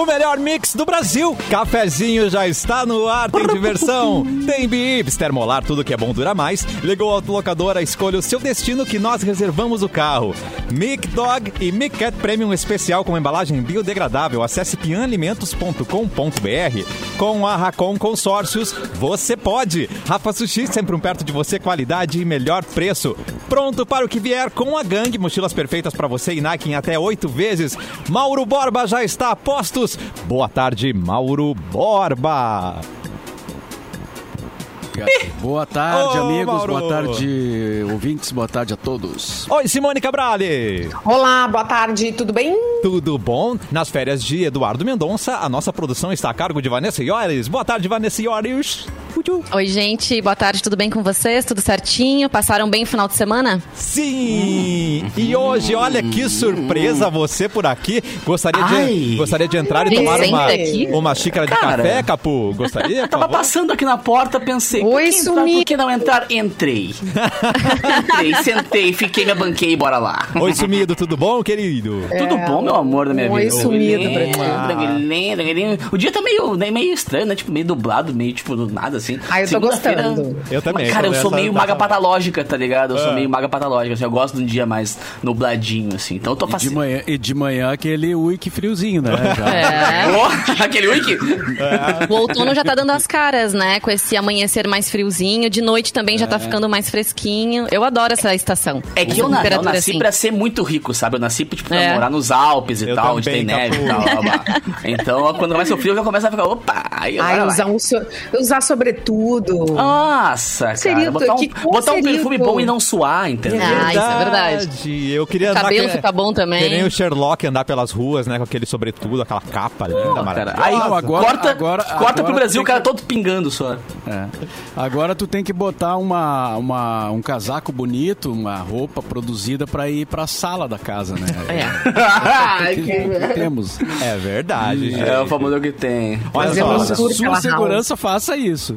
O melhor mix do Brasil. Cafezinho já está no ar, tem diversão, tem bips, termolar, tudo que é bom dura mais. Ligou a autolocadora, escolha o seu destino que nós reservamos o carro. Mic Dog e Mic Cat Premium especial com embalagem biodegradável. Acesse pianalimentos.com.br. Com a Racon Consórcios, você pode. Rafa Sushi, sempre um perto de você, qualidade e melhor preço. Pronto para o que vier com a gangue, mochilas perfeitas para você e Nike em até oito vezes. Mauro Borba já está a postos. Boa tarde, Mauro Borba. Boa tarde, Ô, amigos. Mauro. Boa tarde, ouvintes. Boa tarde a todos. Oi, Simone Cabrale. Olá, boa tarde, tudo bem? Tudo bom? Nas férias de Eduardo Mendonça, a nossa produção está a cargo de Vanessa Iores. Boa tarde, Vanessa Iores. Oi, gente, boa tarde, tudo bem com vocês? Tudo certinho? Passaram bem o final de semana? Sim! E hoje, olha que surpresa você por aqui. Gostaria Ai. de, gostaria de entrar e tomar uma, aqui. uma xícara de Cara. café, Capu? Gostaria? por Tava favor? passando aqui na porta, pensei, Oi, por, que entrar, sumido. por que não entrar? Entrei. Entrei, sentei, fiquei, me banquei e bora lá. Oi, sumido, tudo bom, querido? Tudo bom, meu amor da minha Oi, vida? sumido pra ti. Tranquilinho, tranquilinho. O dia tá meio, né, meio estranho, né? Tipo, meio dublado, meio tipo do nada, assim. Ah, eu tô gostando. Eu também, Cara, eu sou meio maga patológica, tá ligado? Eu sou Ah. meio maga patológica, assim. Eu gosto de um dia mais nubladinho, assim. Então eu tô E de fazendo. manhã, e de manhã aquele wiki friozinho, né? Já. É. aquele wiki? O outono já tá dando as caras, né? Com esse amanhecer mais friozinho. De noite também já tá ficando mais fresquinho. Eu adoro essa estação. É que eu, na, eu nasci assim. pra ser muito rico, sabe? Eu nasci tipo, pra É. morar nos Alpes e Eu tal, onde tem neve e tal. Então, quando começa o frio, eu já começo a ficar, opa, aí Ai, usar, um, so- usar sobretudo. Nossa, cara. Botar um, botar um perfume bom e não suar, entendeu? Ah, isso é verdade. Eu queria O andar cabelo que- fica bom também. Que nem o Sherlock andar pelas ruas, né? Com aquele sobretudo, aquela capa linda, Cara, maravilhosa. aí Não, agora- corta, agora- corta agora pro Brasil, o cara que- todo pingando só. É. Agora tu tem que botar uma, uma, um casaco bonito, uma roupa produzida pra ir pra sala da casa, né? É. É. o que, temos. É verdade, gente. É o famoso que tem. Olha só, sua segurança, faça isso.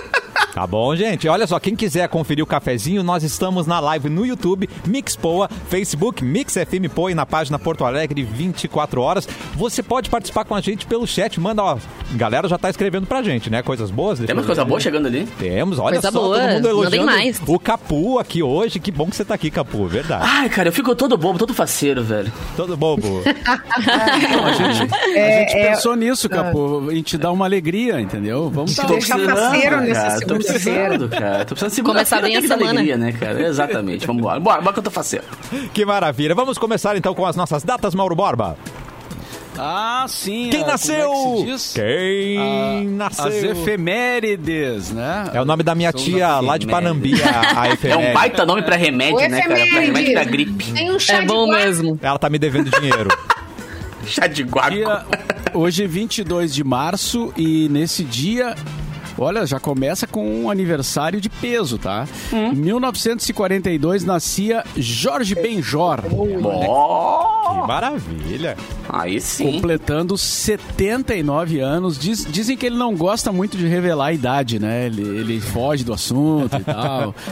Tá bom, gente? Olha só, quem quiser conferir o cafezinho, nós estamos na live no YouTube, Mix Poa, Facebook, Mix FM Poa e na página Porto Alegre 24 horas. Você pode participar com a gente pelo chat. Manda, ó. Galera já tá escrevendo pra gente, né? Coisas boas. Deixa Temos coisa boa chegando ali? Temos, olha Coisa só, boa. todo mundo elogiando mais. o Capu aqui hoje. Que bom que você tá aqui, Capu, verdade. Ai, cara, eu fico todo bobo, todo faceiro, velho. Todo bobo. a gente, É, a gente é- pensou nisso, Capo. A gente dá uma alegria, entendeu? Vamos dar Tô Deixa precisando, faceiro segunda-feira. Precisando, cara. Tô precisando Começar bem a semana. alegria, né, cara? Exatamente. Vamos embora. Bora, bora que eu tô faceiro. que maravilha. Vamos começar então com as nossas datas, Mauro Borba. Ah, sim. Quem ah, nasceu? Como é que se diz? Quem Ah, nasceu? As efemérides, né? É o nome da minha São tia lá de Panambi, a, a É um baita nome pra remédio, O né, cara? Pra remédio da gripe. Tem um chá É bom mesmo. Ela tá me devendo dinheiro. Chá de guaco. Dia, hoje é 22 de março e nesse dia, olha, já começa com um aniversário de peso, tá? Em 1942 nascia Jorge Benjor, Ó, que maravilha. aí sim. completando 79 anos. Diz- dizem que ele não gosta muito de revelar a idade, né? Ele, ele foge do assunto e tal.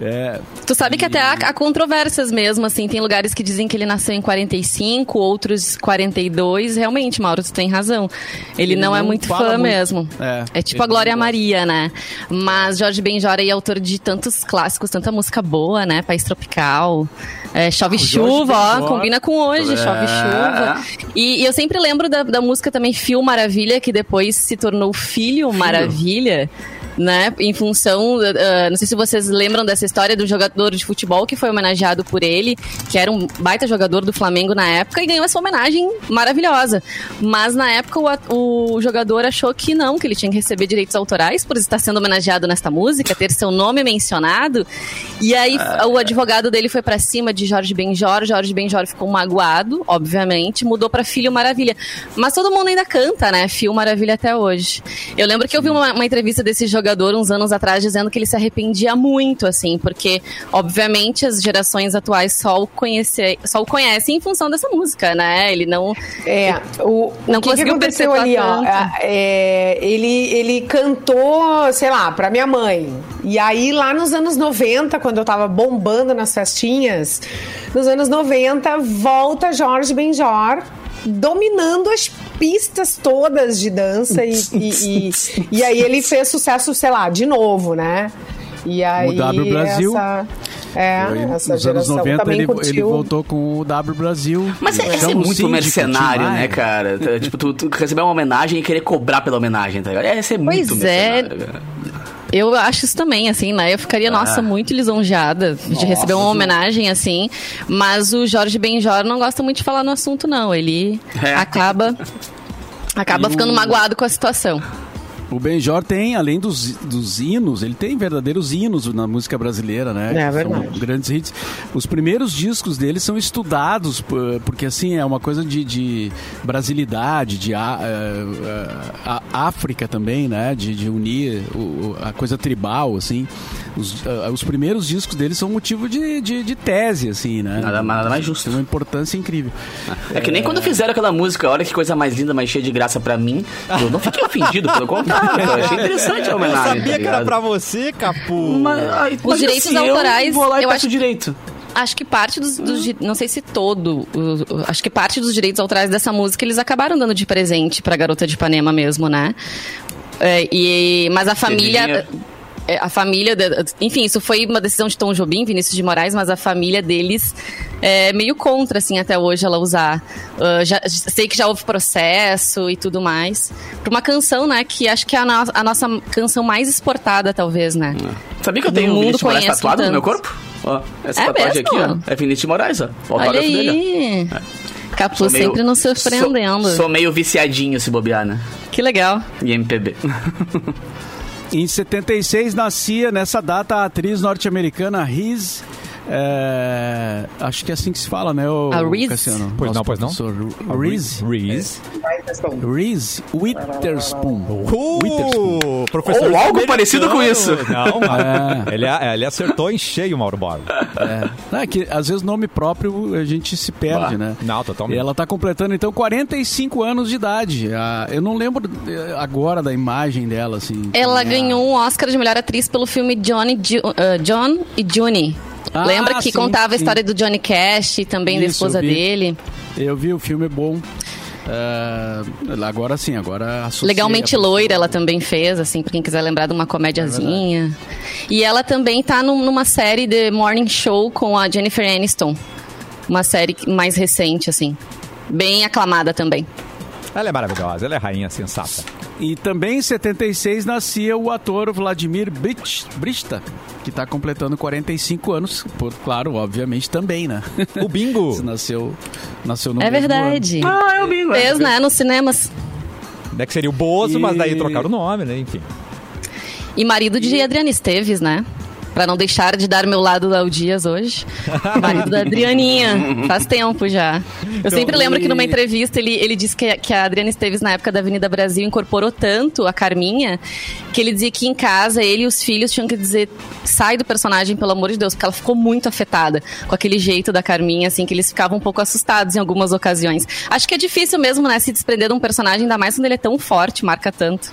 É, Tu sabe que até há, há controvérsias mesmo, assim. Tem lugares que dizem que ele nasceu em 45, outros 42. Realmente, Mauro, tu tem razão. Ele, Ele não, é não muito fã muito. mesmo. É, É, tipo a Glória não. Maria, né? Mas Jorge Benjor é autor de tantos clássicos, tanta música boa, né? País Tropical. É, chove Ah, chuva, ó, combina com hoje, É. chove chuva. E, e eu sempre lembro da, da música também Fio Maravilha, que depois se tornou Filho Maravilha. Né, em função, ah, não sei se vocês lembram dessa história do jogador de futebol que foi homenageado por ele, que era um baita jogador do Flamengo na época e ganhou essa homenagem maravilhosa. Mas na época o, o jogador achou que não, que ele tinha que receber direitos autorais por estar sendo homenageado nesta música, ter seu nome mencionado. E aí o advogado dele foi pra cima de Jorge Benjor, Jorge Benjor ficou magoado, obviamente, mudou pra Filho Maravilha. Mas todo mundo ainda canta, né? Filho Maravilha até hoje. Eu lembro que eu vi uma, uma entrevista desse jogador uns anos atrás dizendo que ele se arrependia muito, assim, porque obviamente as gerações atuais só o, conhece, só o conhecem em função dessa música, né? Ele não. É, o, Não o que, que conseguiu aconteceu perpetuar ali, ó? tanto. é, ele, ele cantou, sei lá, pra minha mãe. E aí, lá nos anos 90, quando eu tava bombando nas festinhas, nos anos 90, volta Jorge Benjor dominando as pistas todas de dança e, e, e, e aí ele fez sucesso, sei lá, de novo, né? E aí W Brasil. essa, é, Foi, essa nos anos geração 90 também ele, ele voltou com o W Brasil. Mas é, é ser Chama o muito síndico, mercenário, né, cara? tipo, tu, tu receber uma homenagem e querer cobrar pela homenagem, tá ligado? É ser muito Pois é. mercenário. cara. Eu acho isso também, assim, né? Eu ficaria, nossa, muito lisonjeada de receber uma homenagem, assim. Mas o Jorge Benjor não gosta muito de falar no assunto, não. Ele É. acaba. Acaba ficando magoado com a situação. O Benjor tem, além dos, dos hinos, ele tem verdadeiros hinos na música brasileira, né? É verdade. São grandes hits. Os primeiros discos dele são estudados, porque assim, é uma coisa de, de brasilidade, de a, eh, a- a África também, né? De, de unir o- a coisa tribal, assim. Os, ah, os primeiros discos dele são motivo de, de, de tese, assim, né? Nada, nada mais justo. Tem uma importância incrível. É que nem quando fizeram aquela música, olha que coisa mais linda, mais cheia de graça pra mim. Eu não fiquei ofendido, pelo contrário. Eu achei interessante a Eu homenagem. sabia tá que era pra você, Capu. Mas, ai, Os mas direitos assim, autorais, Eu vou lá e eu acho- direito. Acho que parte dos, dos não sei se todo, acho que parte dos direitos autorais dessa música eles acabaram dando de presente pra Garota de Ipanema mesmo, né? É, e, mas a família. É, a família, enfim, isso foi uma decisão de Tom Jobim, Vinícius de Moraes, mas a família deles é meio contra, assim, até hoje ela usar. Ah, já, sei que já houve processo e tudo mais. Pra uma canção, né, que acho que é a, no- a nossa canção mais exportada, talvez, né? Sabia que eu tenho um Vinícius de Moraes tatuado no meu corpo? Ó, essa É tatuagem aqui, mesmo? ó, é Vinícius de Moraes, ó. O Olha autógrafo dele, ó. aí. Capu meio- sempre nos surpreendendo. Sou, sou meio viciadinho se bobear, né? Que legal. Em MPB. Em 76 nascia nessa data a atriz norte-americana Riz. É, acho que é assim que se fala, né, o A Reese? Cassiano? Pois não, pois não. professor. Reese. Reese. Reese Witherspoon. Uh, Witherspoon. professor Ou algo parecido com isso. Não, mas ele, ele acertou em cheio, Mauro Borba. É. Não, é que às vezes nome próprio a gente se perde, Bah. né? Não, totalmente. E ela tá completando então 45 anos de idade. Ah, eu não lembro eh, agora da imagem dela, assim. Ela É. ganhou um Oscar de melhor atriz pelo filme Johnny, Ju- ah, John e Juni. Ah, Lembra que sim, contava a sim. história do Johnny Cash e também da Isso, esposa eu dele? Eu vi o filme é bom. Ah, agora sim, agora Legalmente loira ela também fez, assim, pra quem quiser lembrar de uma comédiazinha. e ela também tá num- numa série de Morning Show com a Jennifer Aniston. Uma série mais recente, assim. Bem aclamada também. Ela é maravilhosa, ela é rainha sensata. E também em 76 nascia o ator Vladimir Brich- Brista, que está completando 45 anos. Por, claro, obviamente também, né? O bingo. Nasceu, nasceu no É mesmo verdade. Ah, é o bingo. Fez, né, nos cinemas. É que seria o Bozo, mas daí E- trocaram o nome, né? Enfim. E marido de Adriana Esteves, né? Pra não deixar de dar meu lado ao Dias hoje. Marido da Adrianinha. Faz tempo já. Eu sempre lembro que numa entrevista ele, ele disse que, que a Adriana Esteves, na época da Avenida Brasil, incorporou tanto a Carminha que ele dizia que em casa ele e os filhos tinham que dizer: sai do personagem, pelo amor de Deus, porque ela ficou muito afetada com aquele jeito da Carminha, assim, que eles ficavam um pouco assustados em algumas ocasiões. Acho que é difícil mesmo, né, se desprender de um personagem, ainda mais quando ele é tão forte, marca tanto.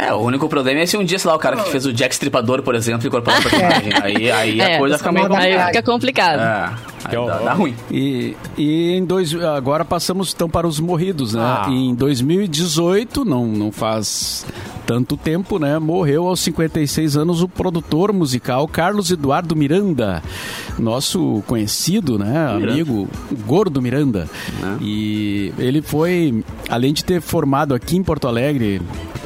É, o único problema é se um dia, sei lá, o cara que fez o Jack Stripador, por exemplo, incorporar o personagem. Aí, aí a É, coisa fica meio aí Aí complicada. fica complicado. É, Que dá, horror. dá ruim. E, e em dois, agora passamos então para os morridos, né? Ah. Em 2018, não, não faz tanto tempo, né? Morreu aos 56 anos o produtor musical Carlos Eduardo Miranda, nosso conhecido, né? Miranda. Amigo Gordo Miranda. E ele foi, além de ter formado aqui em Porto Alegre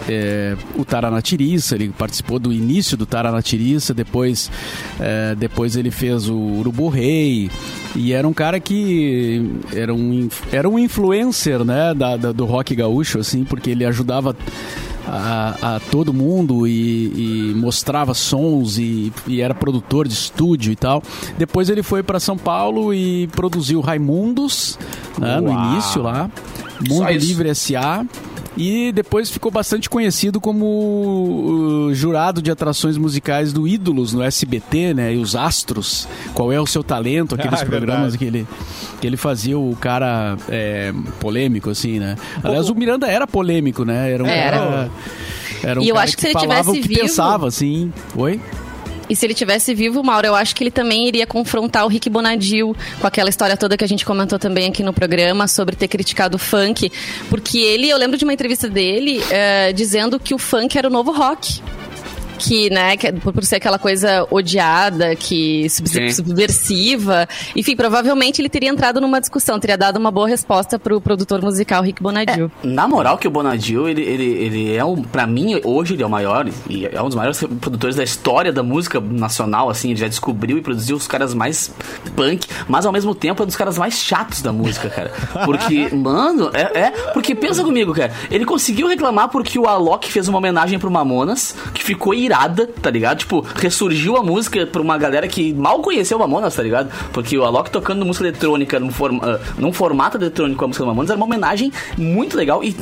é, o Taranatiriça, ele participou do início do Taranatiriça, depois, é, depois ele fez o Urubu Rei, e era um cara que era um, era um influencer né, da, da- do rock gaúcho, assim, porque ele ajudava a, a todo mundo e, e mostrava sons e, e era produtor de estúdio e tal. Depois ele foi para São Paulo e produziu Raimundos né, no início lá, Mundo. Livre S.A. E depois ficou bastante conhecido como jurado de atrações musicais do Ídolos no SBT, né? E os Astros. Qual é o seu talento? Aqueles Ah, é programas verdade. que ele, que ele fazia o cara é, polêmico, assim, né? Aliás, o Miranda era polêmico, né? Era um Era. cara. Era um E eu cara acho que se ele falava tivesse o que vivo- pensava, assim. Oi? E se ele tivesse vivo, Mauro, eu acho que ele também iria confrontar o Rick Bonadil com aquela história toda que a gente comentou também aqui no programa sobre ter criticado o funk. Porque ele, eu lembro de uma entrevista dele eh, dizendo que o funk era o novo rock que, né, que, por, por ser aquela coisa odiada, que sub- Sim. subversiva. Enfim, provavelmente ele teria entrado numa discussão, teria dado uma boa resposta pro produtor musical Rick Bonadil. Na moral que o Bonadil, ele, ele, ele é um, pra mim, hoje ele é o maior e é um dos maiores produtores da história da música nacional, assim, ele já descobriu e produziu os caras mais punk, mas ao mesmo tempo é um dos caras mais chatos da música, cara. Porque, mano, é, é porque pensa comigo, cara, ele conseguiu reclamar porque o Alok fez uma homenagem pro Mamonas, que ficou irada, tá ligado? Tipo, ressurgiu a música pra uma galera que mal conheceu Mamonas, tá ligado? Porque o Alok tocando música eletrônica num, forma, ah, num formato eletrônico com a música do Mamonas era uma homenagem muito legal e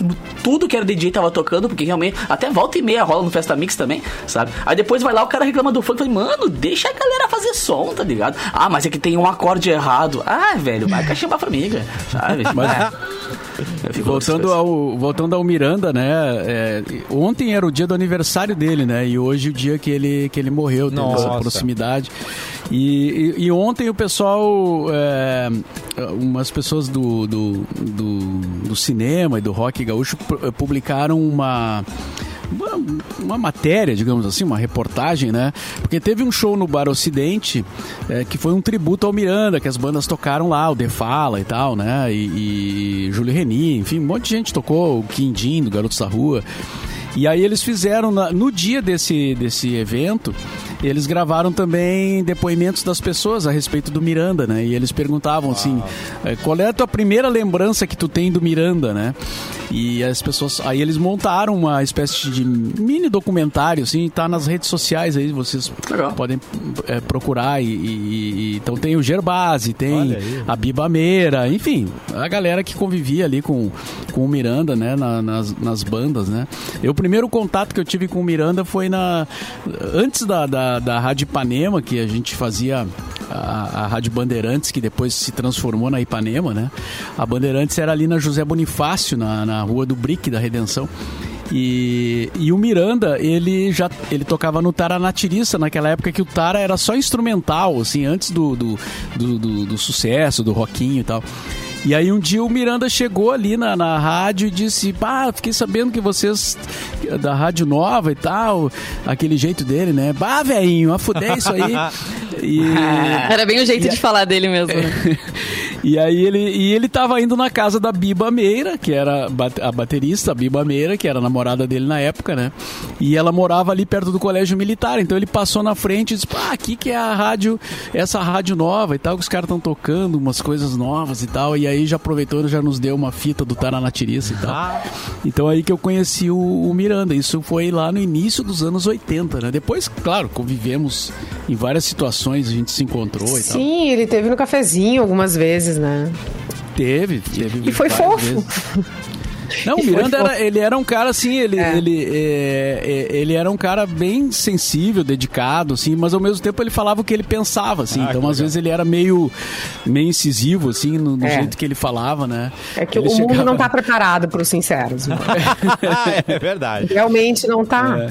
tudo que era DJ tava tocando, porque realmente até volta e meia rola no Festa Mix também, sabe? Aí depois vai lá o cara reclama do funk, falei, mano, deixa a galera fazer som, tá ligado? Ah, mas é que tem um acorde errado. Ah, velho, vai cachimbar pra amiga, sabe? Mas- fico Voltando ao, voltando ao Miranda, né? é, ontem era o dia do aniversário dele, né? E hoje o dia que ele, que ele morreu, teve essa proximidade. E, e, e ontem o pessoal, é, umas pessoas do, do, do, do cinema e do rock gaúcho pu- publicaram uma. Uma, uma matéria, digamos assim, uma reportagem, né? Porque teve um show no Bar Ocidente é, que foi um tributo ao Miranda, que as bandas tocaram lá, o Defala e tal, né? E, e Júlio Reni, enfim, um monte de gente tocou, o Quindim, do Garotos da Rua. E aí eles fizeram, na- no dia desse, desse evento, eles gravaram também depoimentos das pessoas a respeito do Miranda, né? E eles perguntavam assim, eh, qual é a tua primeira lembrança que tu tem do Miranda, né? E as pessoas, aí eles montaram uma espécie de mini documentário, assim, tá nas redes sociais aí, vocês Legal. podem eh, procurar e, e- e- então tem o Gerbasi, tem a Biba Meira, enfim, a galera que convivia ali com, com o Miranda, né, na- nas, nas bandas, né. Eu, o primeiro contato que eu tive com o Miranda foi na antes da, da, da Rádio Ipanema, que a gente fazia a, a Rádio Bandeirantes, que depois se transformou na Ipanema, né. A Bandeirantes era ali na José Bonifácio, na, na Rua do Brick da Redenção. E, e o Miranda, ele já ele tocava no Taranatiriça, naquela época que o Tara era só instrumental, assim, antes do, do, do, do- do sucesso, do rockinho e tal. E aí um dia o Miranda chegou ali na, na rádio e disse, pá, fiquei sabendo que vocês da Rádio Nova e tal, aquele jeito dele, né? Bah, velhinho, a fuder isso aí. E, Era bem o jeito de falar dele mesmo. né? e aí ele, e ele tava indo na casa da Biba Meira, que era a baterista, a Biba Meira, que era a namorada dele na época, né? E ela morava ali perto do colégio militar. Então ele passou na frente e disse: pá, aqui que é a rádio, essa rádio nova e tal, que os caras estão tocando umas coisas novas e tal. E aí já aproveitou e já nos deu uma fita do Taranatiriça e tal. Ah. Então aí que eu conheci o, o Miranda. Isso foi lá no início dos anos 80, né? Depois, claro, convivemos em várias situações, a gente se encontrou e tal. Sim, ele teve no cafezinho algumas vezes, né? Teve, teve. E foi fofo. vezes. Não, o Miranda era, ele era um cara assim, ele, É. ele, é, é, ele era um cara bem sensível, dedicado, assim, mas ao mesmo tempo ele falava o que ele pensava, assim. Ah, então, às legal. vezes ele era meio, meio incisivo, assim, no, no É. jeito que ele falava, né? É que Ele o mundo chegava- não tá preparado para os sinceros. é verdade. Realmente não tá.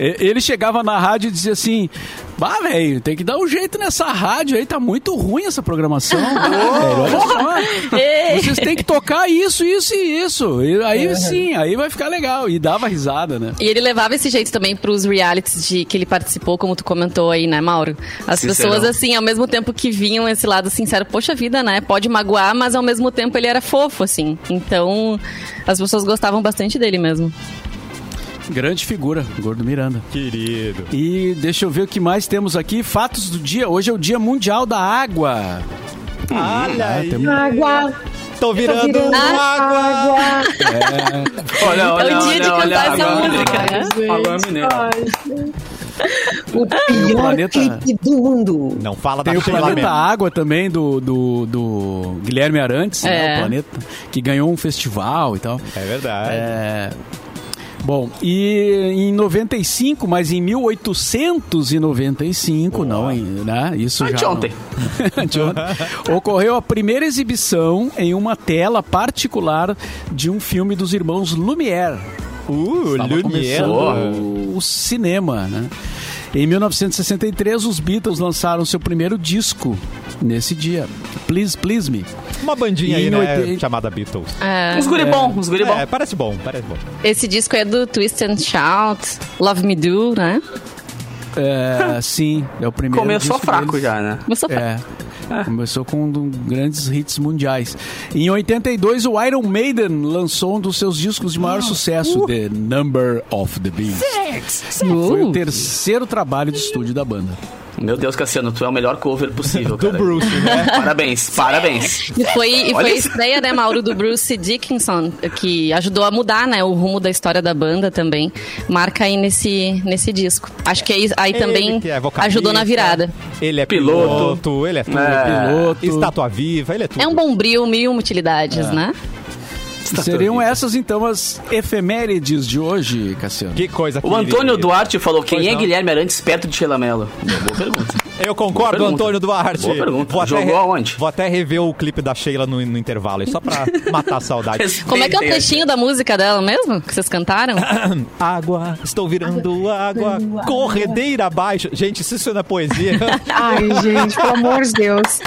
Ele chegava na rádio e dizia assim: Bah, velho, tem que dar um jeito nessa rádio aí, tá muito ruim essa programação. Bah, velho, olha só. Ei! Vocês têm que tocar isso, isso e isso. E aí sim, aí vai ficar legal. E dava risada, né? E ele levava esse jeito também pros realities de que ele participou, como tu comentou aí, né, Mauro? As Sincerão. pessoas, assim, ao mesmo tempo que vinham esse lado sincero, poxa vida, né? Pode magoar, mas ao mesmo tempo ele era fofo, assim. Então, as pessoas gostavam bastante dele mesmo. Grande figura, Gordo Miranda. Querido. E deixa eu ver o que mais temos aqui. Fatos do dia. Hoje é o Dia Mundial da Água. Olha Ah, aí. temos- Água, Tô virando, tô virando água. água. Olha, É olha, o dia de olha, olha, cantar essa água música, né? Água. O pior planeta- clipe do mundo. Não fala da Tem o Planeta mesmo. Água também, do, do, do Guilherme Arantes, né? É. O Planeta, que ganhou um festival e tal. É verdade. É, Bom, e em 95, mas em 1895, não, né? Isso já. Anteontem. Ocorreu a primeira exibição em uma tela particular de um filme dos irmãos Lumière. Uh, Estava Lumière. o, o cinema, né? Em 1963, os Beatles lançaram seu primeiro disco nesse dia, Please Please Me. Uma bandinha E aí, né? 80 Chamada Beatles. É, Uns guri bom, uns guri bom. É, parece bom, parece bom. esse disco é do Twist and Shout, Love Me Do, né? É, sim, é o primeiro Começou disco fraco deles. já, né? Começou pra- É. Começou com um dos grandes hits mundiais. Em 82, o Iron Maiden lançou um dos seus discos de maior sucesso, The Number of the Beast. Foi o Uh. terceiro trabalho de estúdio da banda. Meu Deus, Cassiano, tu é o melhor cover possível, Do cara. Bruce, né? Parabéns, parabéns. E foi, e foi a estreia, né, Mauro, do Bruce Dickinson, que ajudou a mudar, né, o rumo da história da banda também. Marca aí nesse, nesse disco. Acho que aí, aí também que é ajudou na virada. Ele é Piloto. piloto, ele é tudo. É. Piloto. Estátua viva, ele é tudo. É um bombril, mil utilidades, né? Seriam essas, então, as efemérides de hoje, Cassiano. Que coisa O Antônio Duarte falou: quem Pois é não. Guilherme Arantes perto de Sheila Mello? Boa pergunta. Eu concordo. Antônio Duarte. Boa pergunta. Vou até Jogou aonde? Vou até rever o clipe da Sheila no, no intervalo, só pra matar a saudade. Como é que é o trechinho da música dela mesmo? Que vocês cantaram? Água, estou virando água, corredeira abaixo. Gente, se isso não é poesia, Ai, gente, pelo amor de Deus.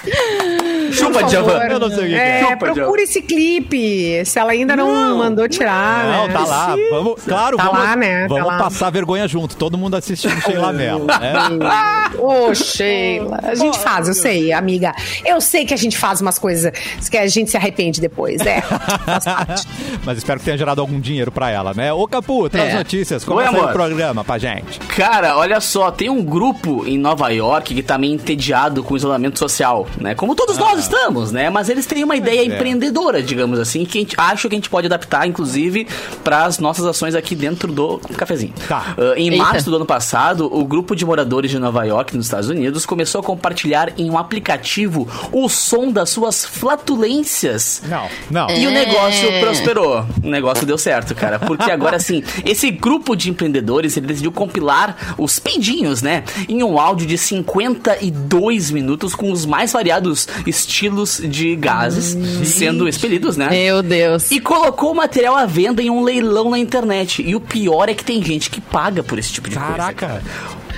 Chupa, Djavan. favor. Eu não sei o que é. É, Chupa, procura esse clipe. Se ela ainda não, mandou tirar, não, né? tá lá. Vamos, claro, Tá vamos, lá, né? Tá vamos lá. passar vergonha junto. Todo mundo assistindo Sheila Mello. né? Ô, Sheila. A gente faz, eu sei, amiga. Eu sei que a gente faz umas coisas que a gente se arrepende depois, é. Parte. Mas espero que tenha gerado algum dinheiro pra ela, né? Ô, Capu, traz É. notícias. Oi, Começa aí o programa pra gente. Cara, olha só, tem um grupo em Nova York que tá meio entediado com o isolamento social, né? Como todos nós estamos, né? Mas eles têm uma ideia é. empreendedora, digamos assim, que a gente acha que a gente pode adaptar, inclusive, para as nossas ações aqui dentro do cafezinho. Tá. Ah, em Eita. março do ano passado, o grupo de moradores de Nova York, nos Estados Unidos, começou a compartilhar em um aplicativo o som das suas flatulências. Não, não. E o É. negócio prosperou. O negócio deu certo, cara. Porque agora, assim, esse grupo de empreendedores, ele decidiu compilar os peidinhos, né? Em um áudio de 52 minutos com os mais variados estilos de gases sendo expelidos, né? Meu Deus. E colocou o material à venda em um leilão na internet. E o pior é que tem gente que paga por esse tipo de Caraca. coisa. cara.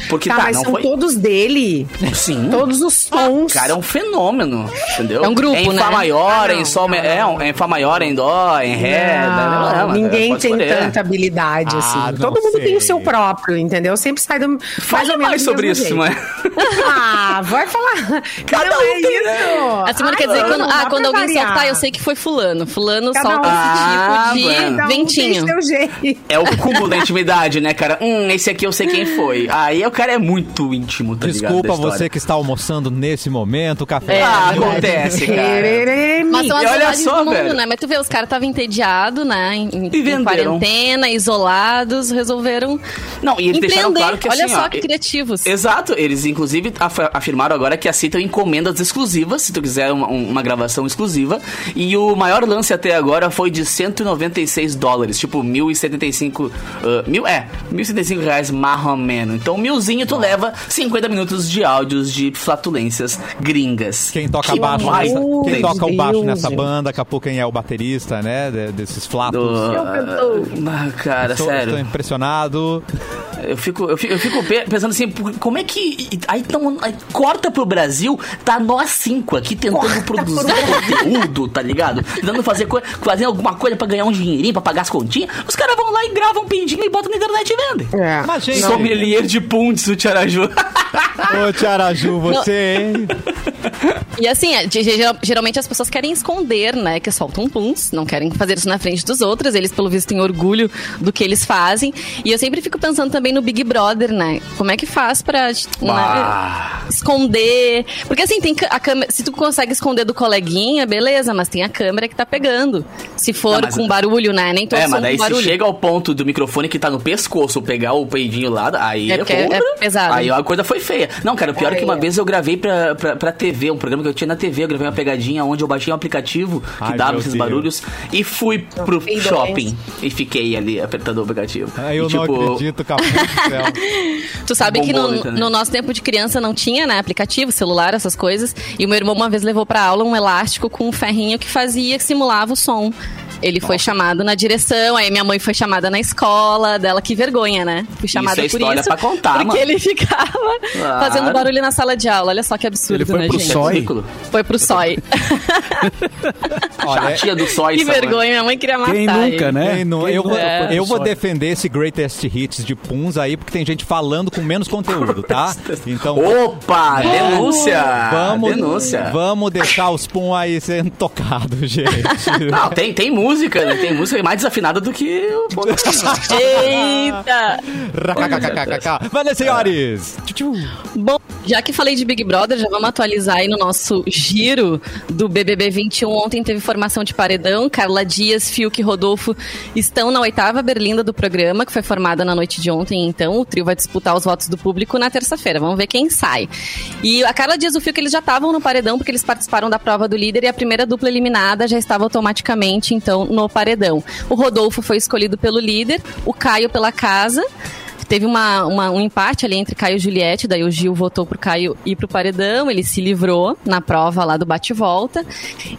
Porque Tá, tá, mas não são foi. todos dele. Sim. Todos os sons. Cara, é um fenômeno, entendeu? É um grupo, é em Fá né? maior, Ah, em não, Sol, não, é, é em Fá maior, em Dó, em Ré. Não, né? Não, ninguém tem escolher. tanta habilidade Ah, assim. Todo mundo tem o sei. seu próprio, entendeu? Sempre sai do mais menos mais do sobre isso, jeito. mas... Ah, vai falar. Cada não um é tem, isso. A Simone Ai, quer dizer, quando, ah, quando alguém variar. soltar, eu sei que foi fulano. Fulano Cada solta um- Ah, esse tipo de. Cada um ventinho. tem seu jeito. É o cúmulo da intimidade, né, cara? Hum, esse aqui eu sei quem foi. Aí o cara é muito íntimo, tá ligado? Desculpa história. você que está almoçando nesse momento, o café. É. Ah, acontece, cara. Mas são as olha só, do mundo, velho. né? Mas tu vê, os caras estavam entediados, né? Em, em quarentena, isolados, resolveram Não, e eles deixaram claro que Olha assim, só ó, que criativos. Exato, eles inclusive af- afirmaram agora que aceitam encomendas exclusivas, se tu quiser uma, um- uma gravação exclusiva. E o maior lance até agora foi de 196 dólares, tipo 1.075. ah, mil, é, 1.075 reais mais ou menos. Então, milzinho tu leva 50 minutos de áudios de flatulências gringas. Quem toca Que baixo mais nessa, quem toca o baixo Deus, nessa gente. banda, daqui a pouco quem é o baterista, né? de- desses flatos. Do- Ah, cara, Estou, sério. estou impressionado. Eu fico, eu fico, eu fico pe- pensando assim, como é que. Aí, tão, aí corta pro Brasil, tá nós cinco aqui tentando produzir conteúdo, tá ligado? Tentando fazer, fazer alguma coisa pra ganhar um dinheirinho, pra pagar as continhas. Os caras vão lá e gravam um pindinho e botam na internet e vendem. É. Mas, gente, Sommelier de punts, o Tiaraju. ô Tiaraju, você, hein? E assim, é, geralmente as pessoas querem esconder, né? Que soltam puns, não querem fazer isso na frente dos outros. Eles, pelo visto, têm orgulho do que eles fazem. E eu sempre fico pensando também no Big Brother, né? Como é que faz pra né, Bah. esconder? Porque assim, tem a câmera. Se tu consegue esconder do coleguinha, beleza, mas tem a câmera que tá pegando. Se for Não, com barulho, né? Nem todo É, mas daí com se barulho. chega ao ponto do microfone que tá no pescoço, pegar o peidinho lá, aí É porque é porra, pesado. Aí a coisa foi feia. Não, cara, o pior é que uma vez eu gravei pra, pra, pra TV, um programa que eu tinha na TV, eu gravei uma pegadinha onde eu baixei um aplicativo que Ai, dava esses Deus. barulhos e fui pro Peidões. shopping e fiquei ali apertando o aplicativo. Ai, eu e, não acredito, Capu do céu. Tu sabe que no, internet. no nosso tempo de criança não tinha, né? Aplicativo, celular, essas coisas. E o meu irmão uma vez levou pra aula um elástico com um ferrinho que fazia, que simulava o som. Ele foi chamado na direção, aí minha mãe foi chamada na escola dela, que vergonha, né? Fui chamada é por história isso. pra contar, porque mano. ele ficava Claro. fazendo barulho na sala de aula. Olha só que absurdo, Ele foi né, pro gente? Foi pro sói. Olha, A tia do sóis. que vergonha, minha mãe queria matar Quem nunca, ele. né? Quem eu vou, É. eu vou defender esse Greatest Hits de Puns aí, porque tem gente falando com menos conteúdo, tá? Então. Opa, denúncia! Vamos, denúncia. vamos deixar os Pum aí sendo tocados, gente. Não, tem, tem música, né? Tem música mais desafinada do que o Eita! RKKKKK. Valeu, senhores! Tchu, tchu. Bom, já que falei de Big Brother, já vamos atualizar aí no nosso giro do BBB 21. Ontem teve formação de paredão. Carla Dias, Fiuk e Rodolfo estão na oitava berlinda do programa, que foi formada na noite de ontem. Então, o trio vai disputar os votos do público na terça-feira. Vamos ver quem sai. E a Carla Dias e o Fiuk, eles já estavam no paredão, porque eles participaram da prova do líder e a primeira dupla eliminada já estava automaticamente, então, no paredão. O Rodolfo foi escolhido pelo líder, o Caio pela casa. Teve uma, uma- um empate ali entre Caio e Juliette, daí o Gil votou pro Caio ir pro paredão, ele se livrou na prova lá do bate-volta.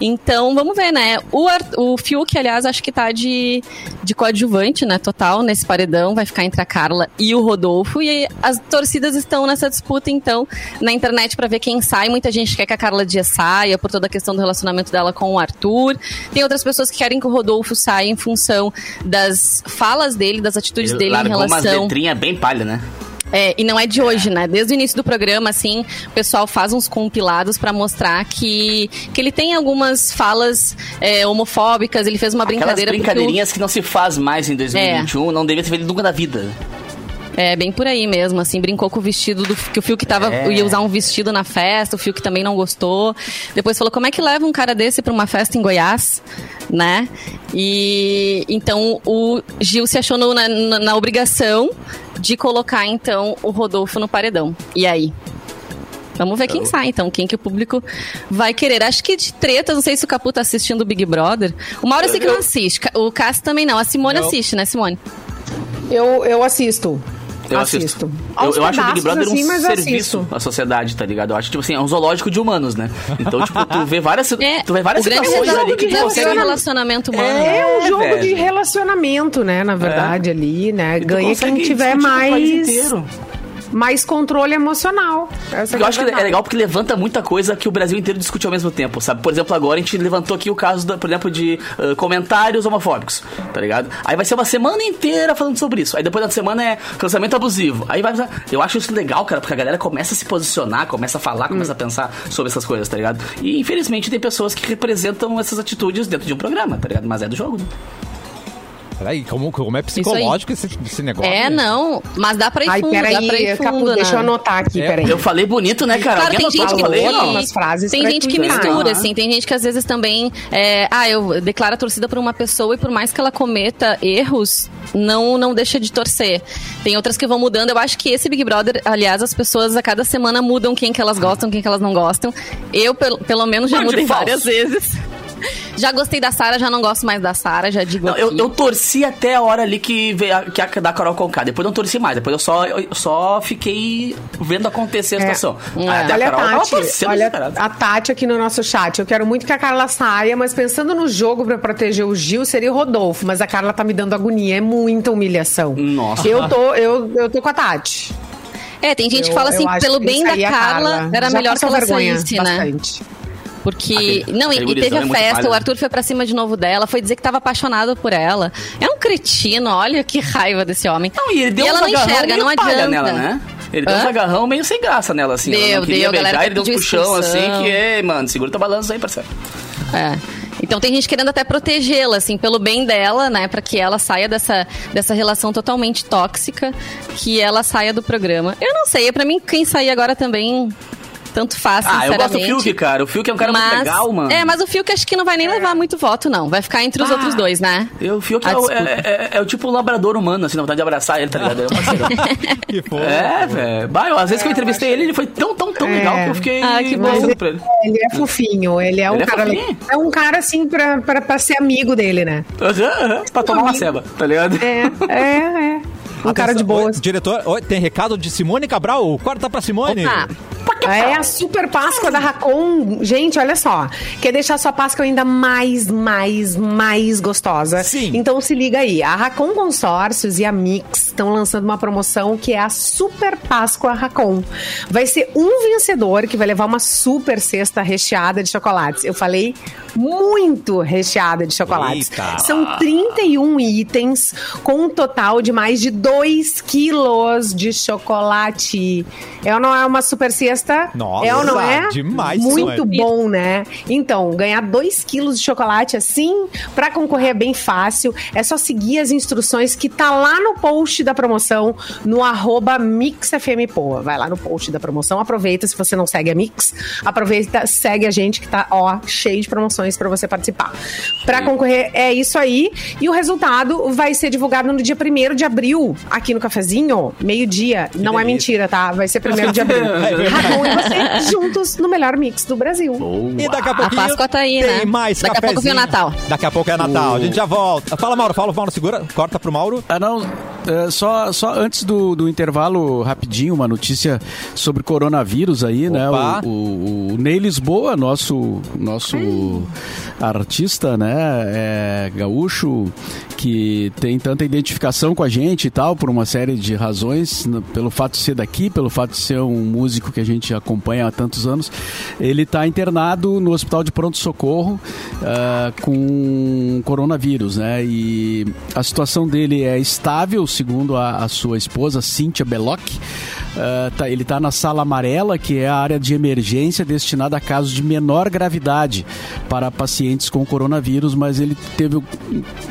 Então, vamos ver, né? O, o Fiuk, aliás, acho que tá de, de coadjuvante, né? Total, nesse paredão, vai ficar entre a Carla e o Rodolfo. E as torcidas estão nessa disputa, então, na internet pra ver quem sai. Muita gente quer que a Carla Dias saia por toda a questão do relacionamento dela com o Arthur. Tem outras pessoas que querem que o Rodolfo saia em função das falas dele, das atitudes Ele dele em largou umas relação. Bem palha, né? É, e não é de hoje, né? Desde o início do programa, assim, o pessoal faz uns compilados pra mostrar que, que ele tem algumas falas é, homofóbicas, ele fez uma Aquelas brincadeira. porque o- brincadeirinhas que não se faz mais em 2021, não devia ter feito nunca na vida. É, bem por aí mesmo, assim, brincou com o vestido do que o Fiuk tava, É. ia usar um vestido na festa, o Fiuk também não gostou. Depois falou, como é que leva um cara desse pra uma festa em Goiás, né? E então o Gil se achou no- na, na- na obrigação de colocar então o Rodolfo no paredão. E aí? Vamos ver quem sai, então. Quem que o público vai querer. Acho que de tretas, não sei se o Capu tá assistindo o Big Brother. O Mauro eu sei que não assiste. O Cássio também não. A Simone Não. assiste, né, Simone? Eu, eu assisto. Eu assisto. Eu, Aos eu acho o Big Brother assim, um eu serviço assisto. à sociedade, tá ligado? Eu acho, tipo assim, é um zoológico de humanos, né? Então, tipo, tu vê várias, É, tu vê várias situações jogo ali que de tu consegue... relacionamento humano. É um É, jogo velho. de relacionamento, né? Na verdade, ali, né? Ganha quem tiver mais, mais controle emocional. Essa Eu acho que é legal porque levanta muita coisa que o Brasil inteiro discute ao mesmo tempo, sabe? Por exemplo, agora a gente levantou aqui o caso, da, por exemplo, de ah, comentários homofóbicos, tá ligado? Aí vai ser uma semana inteira falando sobre isso. Aí depois da semana é cancelamento abusivo. Aí vai. Eu acho isso legal, cara, porque a galera começa a se posicionar, começa a falar, começa a pensar sobre essas coisas, tá ligado? E infelizmente tem pessoas que representam essas atitudes dentro de um programa, tá ligado? Mas é do jogo, né? Peraí, como, como é psicológico esse, esse negócio? É, não. Mas dá pra ir Ai, fundo, dá pra ir peraí, fundo, Capu, né? deixa eu anotar aqui, É, peraí. Eu falei bonito, né, cara? Claro, tem gente que, eu falei? falou, Não. umas frases tem gente que mistura, assim. Tem gente que às vezes também. é, ah, eu declaro a torcida por uma pessoa e por mais que ela cometa erros, não, não deixa de torcer. Tem outras que vão mudando. Eu acho que esse Big Brother, aliás, as pessoas a cada semana mudam quem que elas gostam, quem que elas não gostam. Eu, pelo, pelo menos, já Bando de mudei várias vezes. Já gostei da Sara, já não gosto mais da Sara, já digo Não, eu, aqui. eu torci até a hora ali que veio a, que a da Carol Conká. Depois não torci mais. Depois eu só, eu só fiquei vendo acontecer a situação. É. Aí até Olha a a Carol tava Tati, torcendo olha a Tati aqui no nosso chat. Eu quero muito que a Carla saia, mas pensando no jogo pra proteger o Gil, seria o Rodolfo. Mas a Carla tá me dando agonia, é muita humilhação. Nossa. Eu tô, eu, eu tô com a Tati. É, tem gente Eu- que fala assim, pelo bem da saía a Carla, era Já melhor que ela vergonha saísse, né? bastante. Porque. Aquele- não, e, aquele e teve é a muito festa, palha. o Arthur foi pra cima de novo dela, foi dizer que tava apaixonado por ela. É um cretino, olha que raiva desse homem. Não, e ele deu ela um não enxerga, não adianta. nela, né? Ele deu Hã? um agarrão meio sem graça nela, assim. ela Deu, não queria deu, beijar, ele deu uns pediu puxão, assim, que, ei, mano, segura teu balanço aí, parceiro. É. Então tem gente querendo até protegê-la, assim, pelo bem dela, né? Pra que ela saia dessa, dessa relação totalmente tóxica, que ela saia do programa. Eu não sei, pra mim, quem sair agora também. Tanto faz, Ah, eu gosto do. Fiuk, cara. O Fiuk é um cara muito Mas- legal, mano. É, mas o Fiuk acho que não vai nem levar muito voto, não. Vai ficar entre os Ah. outros dois, né? Eu, o Fiuk Ah, é, é, é- é o tipo labrador humano, assim, na vontade de abraçar ele, tá ligado? É um. Que. É, velho. Às vezes que eu entrevistei ele, ele foi tão, tão, tão É. legal que eu fiquei Ah, que bom. pra ele. Ele é fofinho, ele é um Ele é cara. fofinho? É um cara assim pra, pra, pra ser amigo dele, né? Aham, aham. Pra tomar uma ceba, tá ligado? É, é, é. Um cara de Atenção, boas. oi, diretor, oi, tem recado de Simone Cabral? Corta pra Simone. Opa. É a super Páscoa da Racon. Gente, olha só. Quer deixar sua Páscoa ainda mais, mais, mais gostosa? Sim. Então se liga aí. A Racon Consórcios e a Mix estão lançando uma promoção que é a Super Páscoa Racon. Vai ser um vencedor que vai levar uma super cesta recheada de chocolates. Eu falei muito recheada de chocolates. Eita. São 31 itens com um total de mais de 2 quilos de chocolate. É ou não é uma super cesta? Nossa, é ou não é? demais, Muito Sueli. bom, né? Então, ganhar 2 quilos de chocolate assim, pra concorrer é bem fácil. É só seguir as instruções que tá lá no post da promoção, no arroba MixFMPoa. Vai lá no post da promoção, aproveita, se você não segue a Mix, aproveita, segue a gente que tá, ó, cheio de promoções pra você participar. Pra concorrer é isso aí. E o resultado vai ser divulgado no dia 1 de abril, aqui no Cafezinho, meio-dia. Não é mentira, tá? Vai ser 1 de abril. E você juntos no melhor mix do Brasil. E daqui a pouquinho Páscoa tá aí, tem né? mais Daqui a pouco vem o cafezinho. Natal. Daqui a pouco é Natal. A gente já volta. Fala, Mauro. Fala, Mauro. Segura. Corta pro Mauro. Ah, não. é, só, só antes do, do intervalo, rapidinho, uma notícia sobre coronavírus aí, né? Opa. O, o, o Ney Lisboa, nosso, nosso artista, né? É, gaúcho, que tem tanta identificação com a gente e tal, por uma série de razões, pelo fato de ser daqui, pelo fato de ser um músico que a gente acompanha há tantos anos. Ele está internado no hospital de pronto-socorro ah, com coronavírus, né? E a situação dele é estável, segundo a, a sua esposa, Cíntia Beloc. Ah, tá- ele está na sala amarela, que é a área de emergência destinada a casos de menor gravidade para pacientes com coronavírus, mas ele teve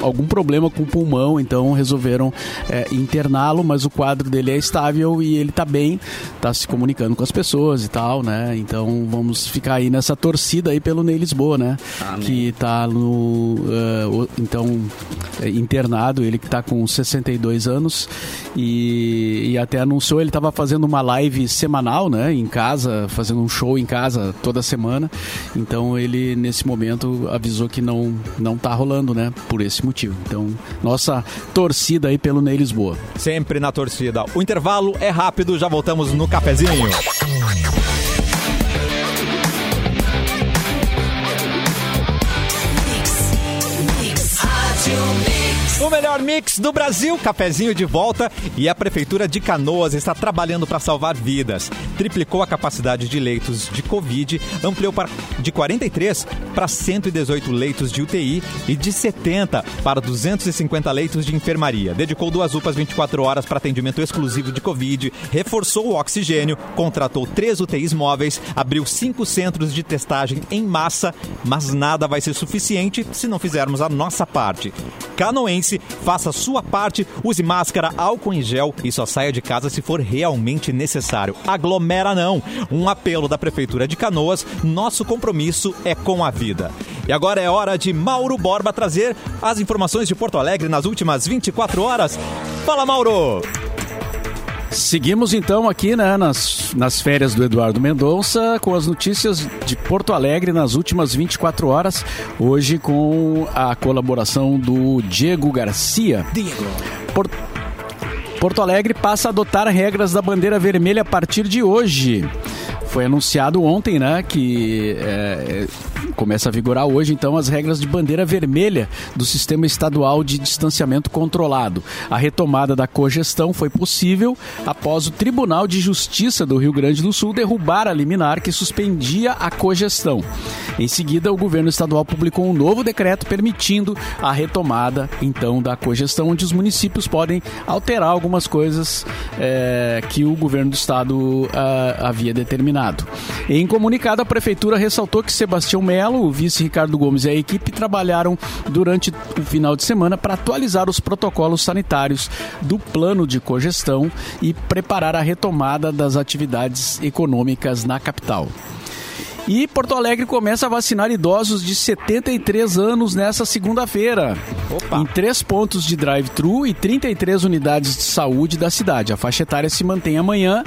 algum problema com o pulmão, então resolveram eh, interná-lo, mas o quadro dele é estável e ele está bem, está se comunicando com as pessoas e tal, né? Então vamos ficar aí nessa torcida aí pelo Ney Lisboa, né? Amém. Que está no o- então eh, internado, ele que está com 62 anos e, e até anunciou ele estava fazendo uma live semanal, né? Em casa, fazendo um show em casa toda semana. Então ele nesse momento avisou que não não tá rolando, né? Por esse motivo. Então nossa torcida aí pelo Ney Lisboa. Sempre na torcida. O intervalo é rápido. Já voltamos no cafezinho. O melhor mix do Brasil, cafezinho de volta e a Prefeitura de Canoas está trabalhando para salvar vidas. Triplicou a capacidade de leitos de Covid, ampliou de 43 para 118 leitos de UTI e de 70 para 250 leitos de enfermaria. Dedicou duas UPAs 24 horas para atendimento exclusivo de Covid, reforçou o oxigênio, contratou três UTIs móveis, abriu cinco centros de testagem em massa, mas nada vai ser suficiente se não fizermos a nossa parte. Canoense, faça sua parte, use máscara, álcool em gel e só saia de casa se for realmente necessário. Aglomera não. Um apelo da Prefeitura de Canoas, nosso compromisso é com a vida. E agora é hora de Mauro Borba trazer as informações de Porto Alegre nas últimas 24 horas. Fala, Mauro! Seguimos então aqui né, nas, nas férias do Eduardo Mendonça com as notícias de Porto Alegre nas últimas 24 horas. Hoje com a colaboração do Diego Garcia. Por- Porto Alegre passa a adotar regras da bandeira vermelha a partir de hoje. Foi anunciado ontem, né, que é, começa a vigorar hoje, então, as regras de bandeira vermelha do Sistema Estadual de Distanciamento Controlado. A retomada da cogestão foi possível após o Tribunal de Justiça do Rio Grande do Sul derrubar a liminar que suspendia a cogestão. Em seguida, o governo estadual publicou um novo decreto permitindo a retomada, então, da cogestão, onde os municípios podem alterar algumas coisas é, que o governo do estado ah, havia determinado. Em comunicado, a prefeitura ressaltou que Sebastião Melo, o vice Ricardo Gomes e a equipe trabalharam durante o final de semana para atualizar os protocolos sanitários do plano de cogestão e preparar a retomada das atividades econômicas na capital. E Porto Alegre começa a vacinar idosos de 73 anos nessa segunda-feira. Opa. Em três pontos de drive-thru e 33 unidades de saúde da cidade. A faixa etária se mantém amanhã,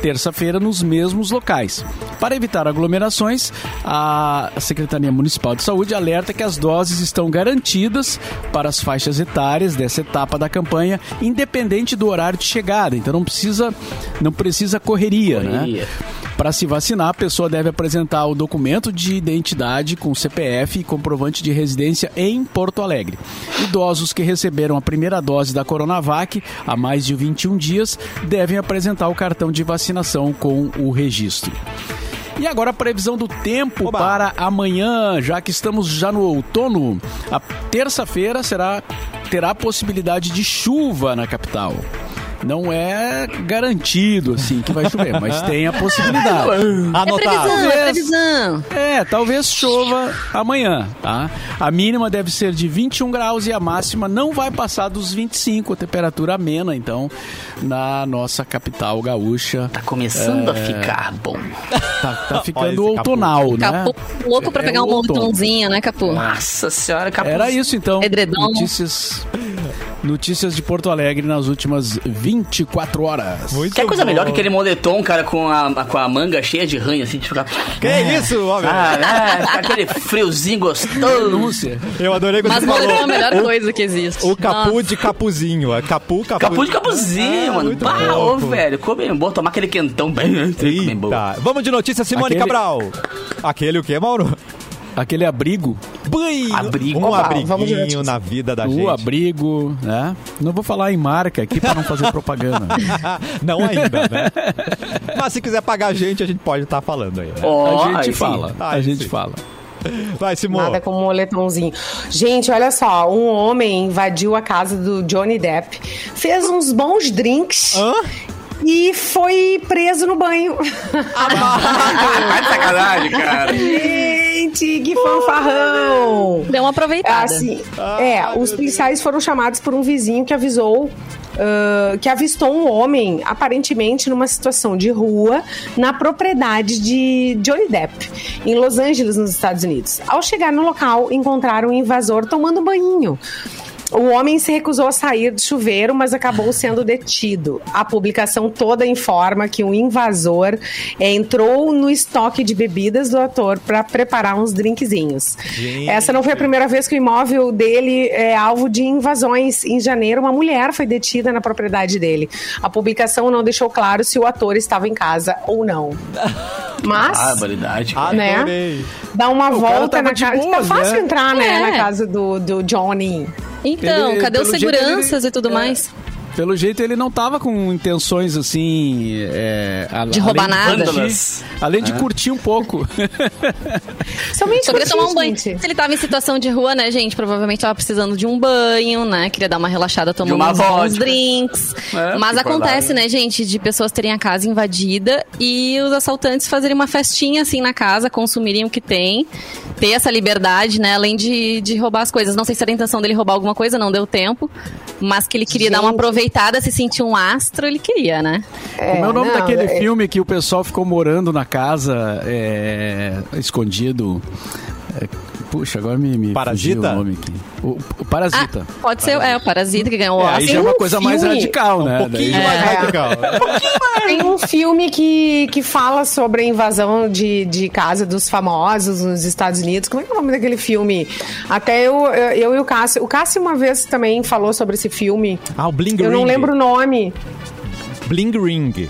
terça-feira, nos mesmos locais. Para evitar aglomerações, a Secretaria Municipal de Saúde alerta que as doses estão garantidas para as faixas etárias dessa etapa da campanha, independente do horário de chegada. Então não precisa, não precisa correria, né? Para se vacinar, a pessoa deve apresentar o documento de identidade com CPF e comprovante de residência em Porto Alegre. Idosos que receberam a primeira dose da Coronavac há mais de 21 dias devem apresentar o cartão de vacinação com o registro. E agora a previsão do tempo Oba. para amanhã, já que estamos já no outono. A terça-feira será terá possibilidade de chuva na capital. Não é garantido assim que vai chover, mas tem a possibilidade. É Anotado. previsão, é Talvez. previsão. É, talvez chova amanhã, tá? A mínima deve ser de 21 graus e a máxima não vai passar dos 25, a temperatura amena, então, na nossa capital gaúcha. Tá começando a ficar bom. Tá, tá ficando outonal, né? Capu, louco pra É pegar um o outono. moletomzinho, né, Capu? Nossa senhora, capuz. Era isso então. Edredom. Notícias, notícias de Porto Alegre nas últimas 24 horas. Muito Quer coisa bom. melhor que aquele moletom, cara, com a, com a manga cheia de ranho, assim, de ficar... Que isso, homem? Ah, fica aquele friozinho gostoso. Denúncia. Eu adorei quando Mas você moletom é a melhor coisa que existe. O capu Nossa. de capuzinho. É capu, capu. Capu de capuzinho, Ah, mano. bom, ô, velho, come bem bom, tomar aquele quentão bem, bem bom. Eita. Vamos de notícia, Simone Aquele- Cabral. Aquele o quê, Mauro? Aquele abrigo, Banho. Abrigo. Um Opa, abriguinho na vida da o gente. abrigo, né? Não vou falar em marca aqui para não fazer propaganda. Não ainda, né? Mas se quiser pagar a gente, a gente pode estar falando aí. né? Ó, a gente aí fala, a Aí gente sim. fala. Vai, Simone. Nada como um moletomzinho. Gente, olha só. Um homem invadiu a casa do Johnny Depp, fez uns bons drinks Hã? e foi preso no banho. Tá de sacanagem, cara. Gente, que fanfarrão! Deu uma aproveitada. Assim, é, os policiais foram chamados por um vizinho que avisou. ah, que avistou um homem, aparentemente numa situação de rua, na propriedade de Johnny Depp, em Los Angeles, nos Estados Unidos. Ao chegar no local, encontraram um invasor tomando banho. O homem se recusou a sair do chuveiro, mas acabou sendo detido. A publicação toda informa que um invasor entrou no estoque de bebidas do ator para preparar uns drinkzinhos. Gente. Essa não foi a primeira vez que o imóvel dele é alvo de invasões. Em janeiro, uma mulher foi detida na propriedade dele. A publicação não deixou claro se o ator estava em casa ou não. Mas Ah, Barbaridade. né? Adorei. dá uma cara volta na casa. Tá fácil né? entrar, né, É. na casa do, do Johnny. Então, Ele- cadê os seguranças ele- e tudo é. mais? Pelo jeito, ele não tava com intenções assim. é, a- De roubar além nada. Vândalas. além de curtir um pouco. Somente Só queria tomar um banho. gente. Se ele tava em situação de rua, né, gente? Provavelmente tava precisando de um banho, né? Queria dar uma relaxada tomando uma uns drinks. É, Mas acontece, lá, né? gente, de pessoas terem a casa invadida e os assaltantes fazerem uma festinha assim na casa, consumirem o que tem, ter essa liberdade, né? Além de, de roubar as coisas. Não sei se era a intenção dele roubar alguma coisa, não deu tempo. Mas que ele queria dar uma Gente. Aproveitada, se sentir um astro, ele queria, né? É, Como é o nome não, daquele é- filme que o pessoal ficou morando na casa é, escondido? É, puxa, agora me, me Parasita? o nome aqui. O, o Parasita. Ah, pode ser, é, o Parasita que ganhou o É, aí já é uma um coisa mais filme- radical, né? Um pouquinho Daí- mais É. radical. Tem um filme que, que fala sobre a invasão de, de casa dos famosos nos Estados Unidos. Como é que é o nome daquele filme? Até eu, eu, eu e o Cássio. O Cássio uma vez também falou sobre esse filme. Ah, o Bling Eu não Ring. lembro o nome. Bling Ring.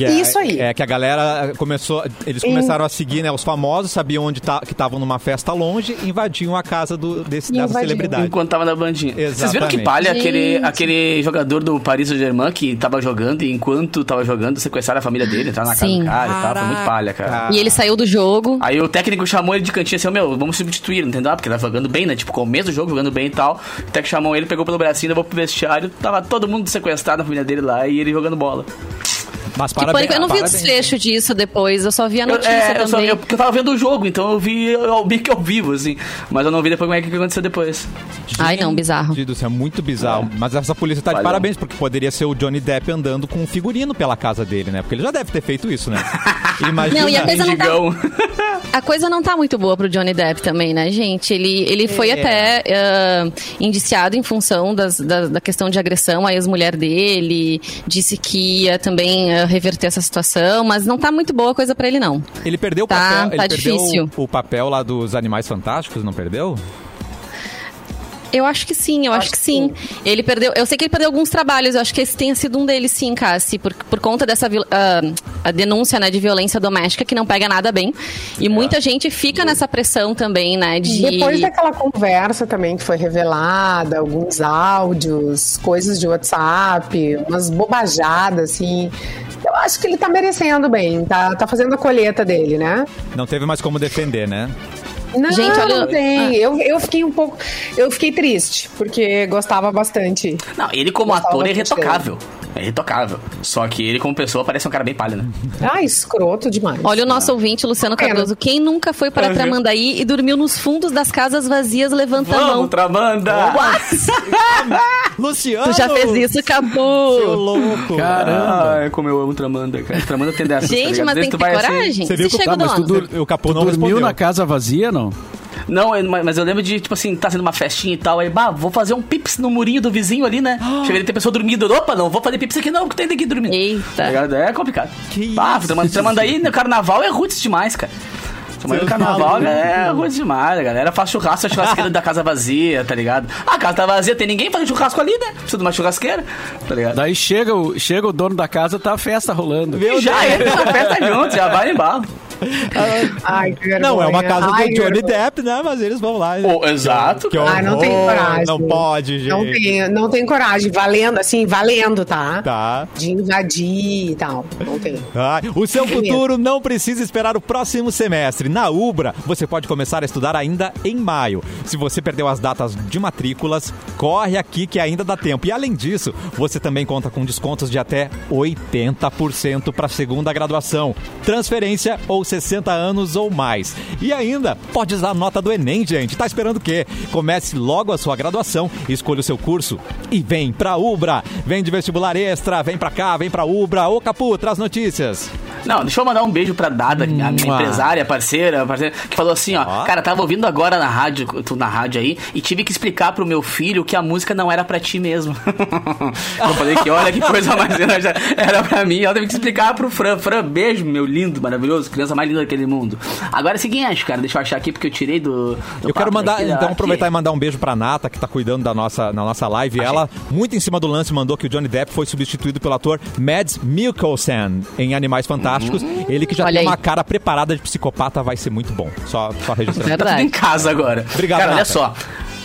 Que é, Isso aí. É que a galera começou. Eles Em- começaram a seguir, né? Os famosos sabiam onde tá, que estavam numa festa longe, invadiam a casa do, desse, dessa Invadiam. celebridade. Enquanto tava na bandinha. Vocês viram que Exatamente. palha aquele, Gente. aquele jogador do Paris Saint-Germain que tava jogando e enquanto tava jogando, sequestraram a família dele, entraram na casa Sim. do cara e tal. Foi muito palha, cara. E ele saiu do jogo. Aí o técnico chamou ele de cantinho assim, ó, meu, vamos substituir, entendeu? Porque tava jogando bem, né? Tipo, começo do jogo, jogando bem e tal. O técnico chamou ele, pegou pelo bracinho, levou pro vestiário, tava todo mundo sequestrado na família dele lá e ele jogando bola. Mas Que parabéns. pânico. Eu não vi o desfecho disso depois, eu só vi a Eu, notícia é, eu, só, também. eu, porque eu tava vendo o jogo, então eu vi eu, meio que ao vivo, assim. Mas eu não vi depois como é que aconteceu depois. Ai, não, bizarro. Gente do céu, muito bizarro. Mas essa polícia tá de Valeu. parabéns, porque poderia ser o Johnny Depp andando com um figurino pela casa dele, né? Porque ele já deve ter feito isso, né? Imagina. Não, e a coisa não tá-. A coisa não tá muito boa pro Johnny Depp também, né, gente? Ele, ele foi É. até ah, indiciado em função das, da, da questão de agressão à ex-mulher dele. Disse que ia também reverter essa situação, mas não tá muito boa a coisa pra ele, não. Ele perdeu o Tá- papel. tá ele perdeu difícil. o papel lá dos Animais Fantásticos, não perdeu? Eu acho que sim, eu acho, Acho que que sim. Ele perdeu. Eu sei que ele perdeu alguns trabalhos. Eu acho que esse tenha sido um deles, sim, Cassi, por, por conta dessa a denúncia né, de violência doméstica que não pega nada bem. E muita gente fica nessa pressão também, né? De Depois daquela conversa também que foi revelada, alguns áudios, coisas de WhatsApp, umas bobajadas, assim. Eu acho que ele tá merecendo bem, tá, tá fazendo a colheita dele, né? Não teve mais como defender, né? Não, Gente, olha- não tem. Eu, eu fiquei um pouco. Eu fiquei triste, porque gostava bastante. Não, ele como Gostava ator é bastante irretocável. É irretocável. Só que ele como pessoa parece um cara bem pálido, né? Ah, escroto demais. Olha o nosso ouvinte, Luciano. Cardoso. Quem nunca foi para Tramandaí e dormiu nos fundos das casas vazias, levanta a mão. Vamos, Tramanda! Luciano! Tu já fez isso, Seu Capu? louco! Caramba. Ai, como eu amo Tramanda, cara. Tramanda tem dessas, tá Gente, ligado? mas tem que ter vai assim- coragem. Você viu que- chega tá, o mas tu dur- o Capu não Dormiu respondeu. na casa vazia, não? Não, eu- mas eu lembro de, tipo assim, tá sendo uma festinha e tal, aí, bah, vou fazer um pips no murinho do vizinho ali, né? Chega ali, tem pessoa dormindo. Opa, não, vou fazer pips aqui não, porque tem daqui dormindo. Eita. Tá? É complicado. Que Ah, isso? Tramanda aí no carnaval é roots demais, cara. Tramanda no carnaval maluco. é roots demais, a galera faz churrasco, a churrasqueira da casa vazia, tá ligado? Ah, a casa tá vazia, tem ninguém fazendo churrasco ali, né? Precisa de uma churrasqueira, tá ligado? Daí chega o, chega o dono da casa, tá a festa rolando. E já entra na festa junto, já vai em bala. Ai, que vergonha. Não, é uma casa Ai, do Johnny. Depp, né? Mas eles vão lá. Pô, exato. Que Ai, não tem coragem. Não pode, gente. Não tem, não tem coragem. Valendo, assim, valendo, tá? Tá. De invadir e tal. Não tem. Ah, o seu Tem futuro não precisa esperar o próximo semestre. Na Ubra, você pode começar a estudar ainda em maio. Se você perdeu as datas de matrículas, corre aqui que ainda dá tempo. E além disso, você também conta com descontos de até 80% para a segunda graduação, transferência ou 60 anos ou mais. E ainda, pode usar a nota do Enem, gente. Tá esperando o quê? Comece logo a sua graduação, escolha o seu curso e vem pra Ubra. Vem de vestibular extra, vem pra cá, vem pra Ubra. Ô Capu, traz notícias. Não, deixa eu mandar um beijo pra Dada, a minha empresária, parceira, parceira, que falou assim, ó, Ó. cara, tava ouvindo agora na rádio, tu na rádio aí, e tive que explicar pro meu filho que a música não era pra ti mesmo. eu falei que olha que coisa mais era pra mim, ela teve que explicar pro Fran. Fran, beijo, meu lindo, maravilhoso, criança mais linda daquele mundo. Agora é o seguinte, cara, deixa eu achar aqui porque eu tirei do. do Eu quero mandar, daqui, então, aqui. aproveitar e mandar um beijo pra Nata, que tá cuidando da nossa, na nossa live. Ela, muito em cima do lance, mandou que o Johnny Depp foi substituído pelo ator Mads Mikkelsen em Animais Fantásticos. Ele que já Olha tem aí. uma cara preparada de psicopata, vai ser muito bom. Só, só registrando. Tá tudo em Verdade. casa agora. Obrigado, Cara, olha Nata. só.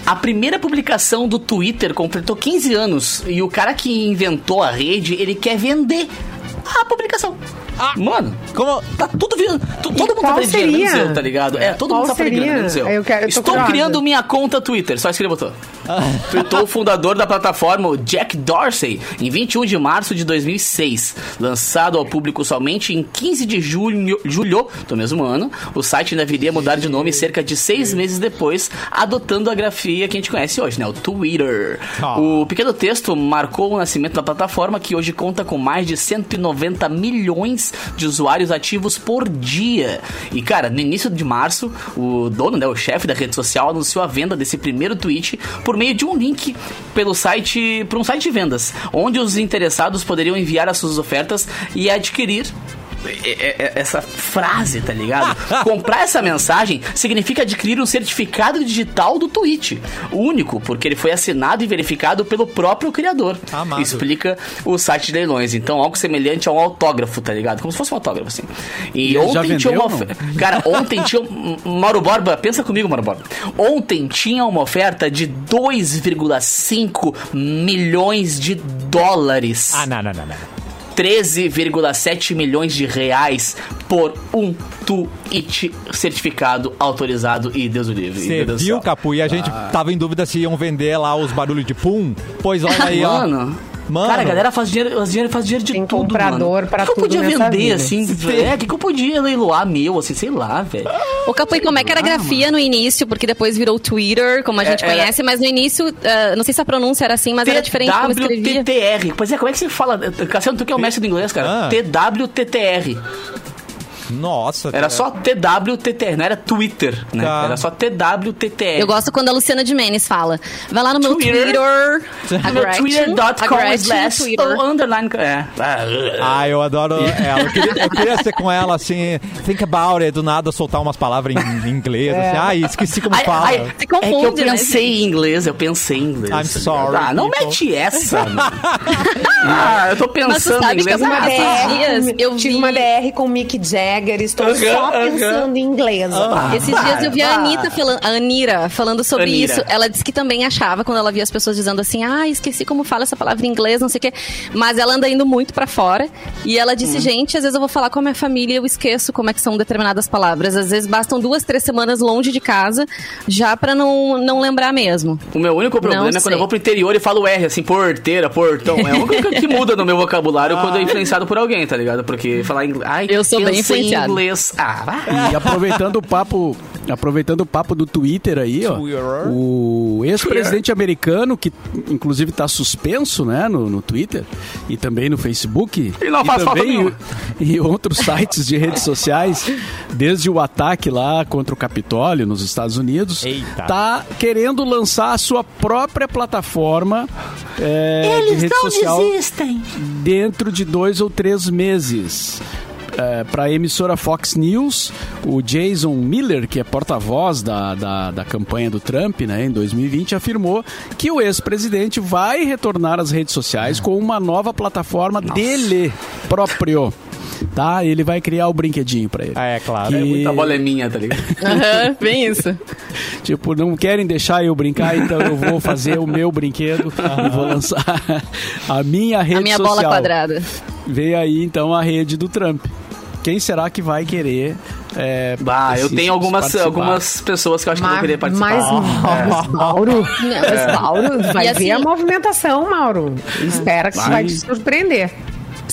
A primeira publicação do Twitter completou 15 anos e o cara que inventou a rede, ele quer vender a publicação. Mano, Como? tá tudo virando. tu- todo mundo tá no seria? museu, tá ligado? É, todo Qual mundo tá no museu. Eu quero- eu Estou curiosa. criando minha conta Twitter, só isso que ele botou. Tweetou o fundador da plataforma, o Jack Dorsey, em 21 de março de 2006. Lançado ao público somente em 15 de julho, julho do mesmo ano, o site ainda viria a mudar de nome cerca de seis meses depois, adotando a grafia que a gente conhece hoje, né? O Twitter. Ah. O pequeno texto marcou o nascimento da plataforma, que hoje conta com mais de 190 milhões de usuários ativos por dia. E, cara, no início de março, o dono, né, o chefe da rede social, anunciou a venda desse primeiro tweet por meio de um link pelo site, para um site de vendas, onde os interessados poderiam enviar as suas ofertas e adquirir essa frase, tá ligado? Comprar essa mensagem significa adquirir um certificado digital do tweet. Único, porque ele foi assinado e verificado pelo próprio criador. Amado. Explica o site de leilões. Então, algo semelhante a um autógrafo, tá ligado? Como se fosse um autógrafo, assim. E, E ontem tinha uma vendeu, oferta. Cara, ontem tinha. Mauro Borba, pensa comigo, Mauro Borba. Ontem tinha uma oferta de 2,5 milhões de dólares. Ah, não, não, não, não. 13,7 milhões de reais por um tweet certificado, autorizado e Deus o livre. Você viu. Capu? E a gente tava em dúvida se iam vender lá os barulhos de pum. Pois olha aí, ó. Mano, Mano. cara, a galera faz dinheiro, faz dinheiro, faz dinheiro de Tem tudo, comprador mano. pra O que, que eu podia vender, vida. assim? É, o que, que eu podia leiloar meu, assim, sei lá, velho. Ô, Capu, e como é que era a grafia no início? Porque depois virou Twitter, como a gente É, era- conhece, mas no início, ah, não sei se a pronúncia era assim, mas era diferente como escrevia. TWTTR. Pois é, como é que se fala? Cassiano, tu que é o mestre do inglês, cara. Ah. TWTTR. Nossa. Era só TWTTR, não era Twitter, né? Tá. Era só TWTTR. Eu gosto quando a Luciana de Menes fala. Vai lá no meu Twitter. Twitter. Twitter.com slash Twitter. underline. É. Ah, eu adoro ela. Eu queria, eu queria ser com ela assim, think about it, do nada soltar umas palavras em, em inglês, assim, ai, esqueci como Ai, fala. ai, Se é que eu confunde, né, pensei em inglês, eu pensei em inglês. I'm tá sorry, Ah, não people. mete essa. ah, eu tô pensando em sabe que inglês. esses DR, dias eu tive vi- uma DR com o Mick Jagger, estou só pensando em inglês. Esses dias eu vi a Ah. Anitta falando, a Anira falando sobre Anira. isso. Ela disse que também achava quando ela via as pessoas dizendo assim: "Ah, esqueci como fala essa palavra em inglês, não sei o quê". Mas ela anda indo muito pra fora e ela Hum. disse: "Gente, às vezes eu vou falar com a minha família e eu esqueço como é que são determinadas palavras. Às vezes bastam duas, três semanas longe de casa já pra não não lembrar mesmo". O meu único problema Não é quando eu vou pro interior e falo R, assim, porteira, portão. É a única coisa que muda no meu vocabulário quando é influenciado por alguém, tá ligado? Porque falar inglês. Ai, Eu sou bem sei influenciado. inglês. Ah. E aproveitando o papo, aproveitando o papo do Twitter aí, ó, o ex-presidente americano que inclusive está suspenso, né, no, no Twitter e também no Facebook E não faz falta também nenhuma. e outros sites de redes sociais, desde o ataque lá contra o Capitólio nos Estados Unidos, Eita. tá querendo lançar a sua própria plataforma é, de rede social desistem. dentro de dois ou três meses. Para a emissora Fox News, o Jason Miller, que é porta-voz da, da, da campanha do Trump né, em 2020, afirmou que o ex-presidente vai retornar às redes sociais com uma nova plataforma dele próprio. Tá? Ele vai criar o brinquedinho para ele. Ah, é claro. Que- É Muita bola é minha, tá ligado? Aham, bem isso. Tipo, não querem deixar eu brincar, então eu vou fazer o meu brinquedo e vou lançar a minha rede A minha social. bola quadrada. Veio aí então a rede do Trump. Quem será que vai querer? É, Bah, eu tenho algumas, participar? algumas pessoas que eu acho que vão querer participar. Mas, mas Mauro, mas, Mauro, vai E assim- ver a movimentação, Mauro. Espera que isso Vai. vai te surpreender.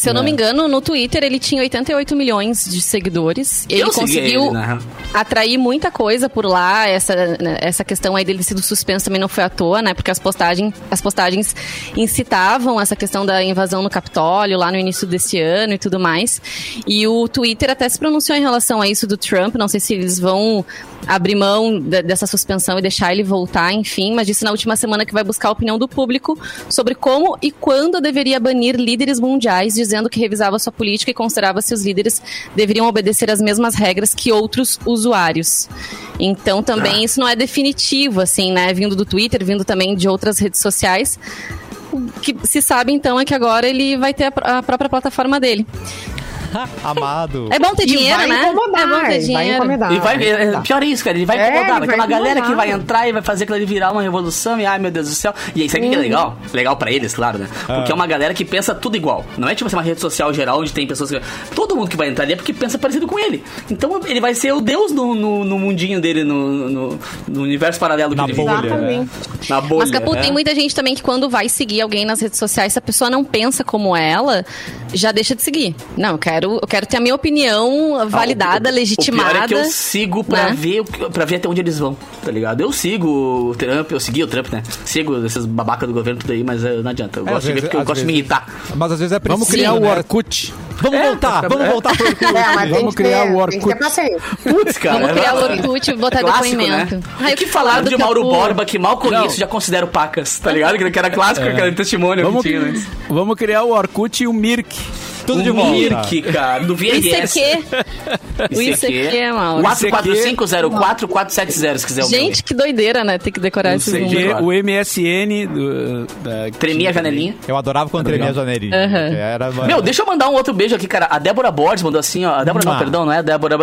Se eu não É. me engano, no Twitter ele tinha 88 milhões de seguidores. Ele Eu segui conseguiu ele, né? atrair muita coisa por lá. Essa, né, essa questão aí dele sido suspenso também não foi à toa, né? Porque as postagens, as postagens incitavam essa questão da invasão no Capitólio lá no início desse ano e tudo mais. E o Twitter até se pronunciou em relação a isso do Trump. Não sei se eles vão abrir mão de- dessa suspensão e deixar ele voltar, enfim, mas disse na última semana que vai buscar a opinião do público sobre como e quando deveria banir líderes mundiais, dizendo que revisava sua política e considerava se os líderes deveriam obedecer as mesmas regras que outros usuários. Então também isso não é definitivo, assim, né? Vindo do Twitter, vindo também de outras redes sociais. O que se sabe então é que agora ele vai ter a a própria plataforma dele. Amado. É bom ter dinheiro, vai né? incomodar, é bom ter vai dinheiro. incomodar. E vai, é, Tá. pior é isso, cara. Ele vai É, incomodar. ele Vai ter vai uma galera que vai entrar e vai fazer aquilo ali virar uma revolução. E ai meu Deus do céu. E isso aqui que é legal. Legal pra eles, claro, né? Porque é uma galera que pensa tudo igual. Não é tipo assim, uma rede social geral onde tem pessoas que. Todo mundo que vai entrar ali é porque pensa parecido com ele. Então ele vai ser o Deus no, no, no mundinho dele, no, no, no universo paralelo que Na ele vive. bolha. Exatamente. Na bolha. Mas, Capu, né? tem muita gente também que quando vai seguir alguém nas redes sociais, se a pessoa não pensa como ela, já deixa de seguir. Não, eu quero, eu quero ter a minha opinião validada, Ah, o- legitimada. O pior é que eu sigo pra, né? ver, pra ver até onde eles vão, tá ligado? Eu sigo o Trump, eu segui o Trump, né? Sigo esses babacas do governo tudo aí, mas eh, não adianta. Eu É, gosto às de ver vezes- porque eu gosto de me vezes- irritar. Mas às vezes é preciso. Vamos criar o né? Orkut. Vamos É, voltar, vamos voltar pro Orkut. É, mas tem Vamos criar ter- o Tem Orkut. Putz, cara. Vamos criar o é- Orkut e botar clássico, depoimento. Né? Ai, o que falaram de Mauro Capu. Borba, que mal conheço, Não. já considero pacas, tá ligado? Que era clássico, aquele testemunho Vamos, que tinha, vamos criar o Orkut e o Mirk. Tudo de o volta. Mirk, cara, do VRS. ICQ. O ICQ, Mauro. 4450470, se quiser. Gente, que doideira, né? Ter que decorar esses sei, números. O MSN. Do, da, Tremia a janelinha. Eu adorava quando tremia a janelinha. Era, Meu, deixa eu mandar um outro beijo aqui, cara. A Débora Borges mandou assim, ó. A Débora não, Ah. perdão, não é a Débora.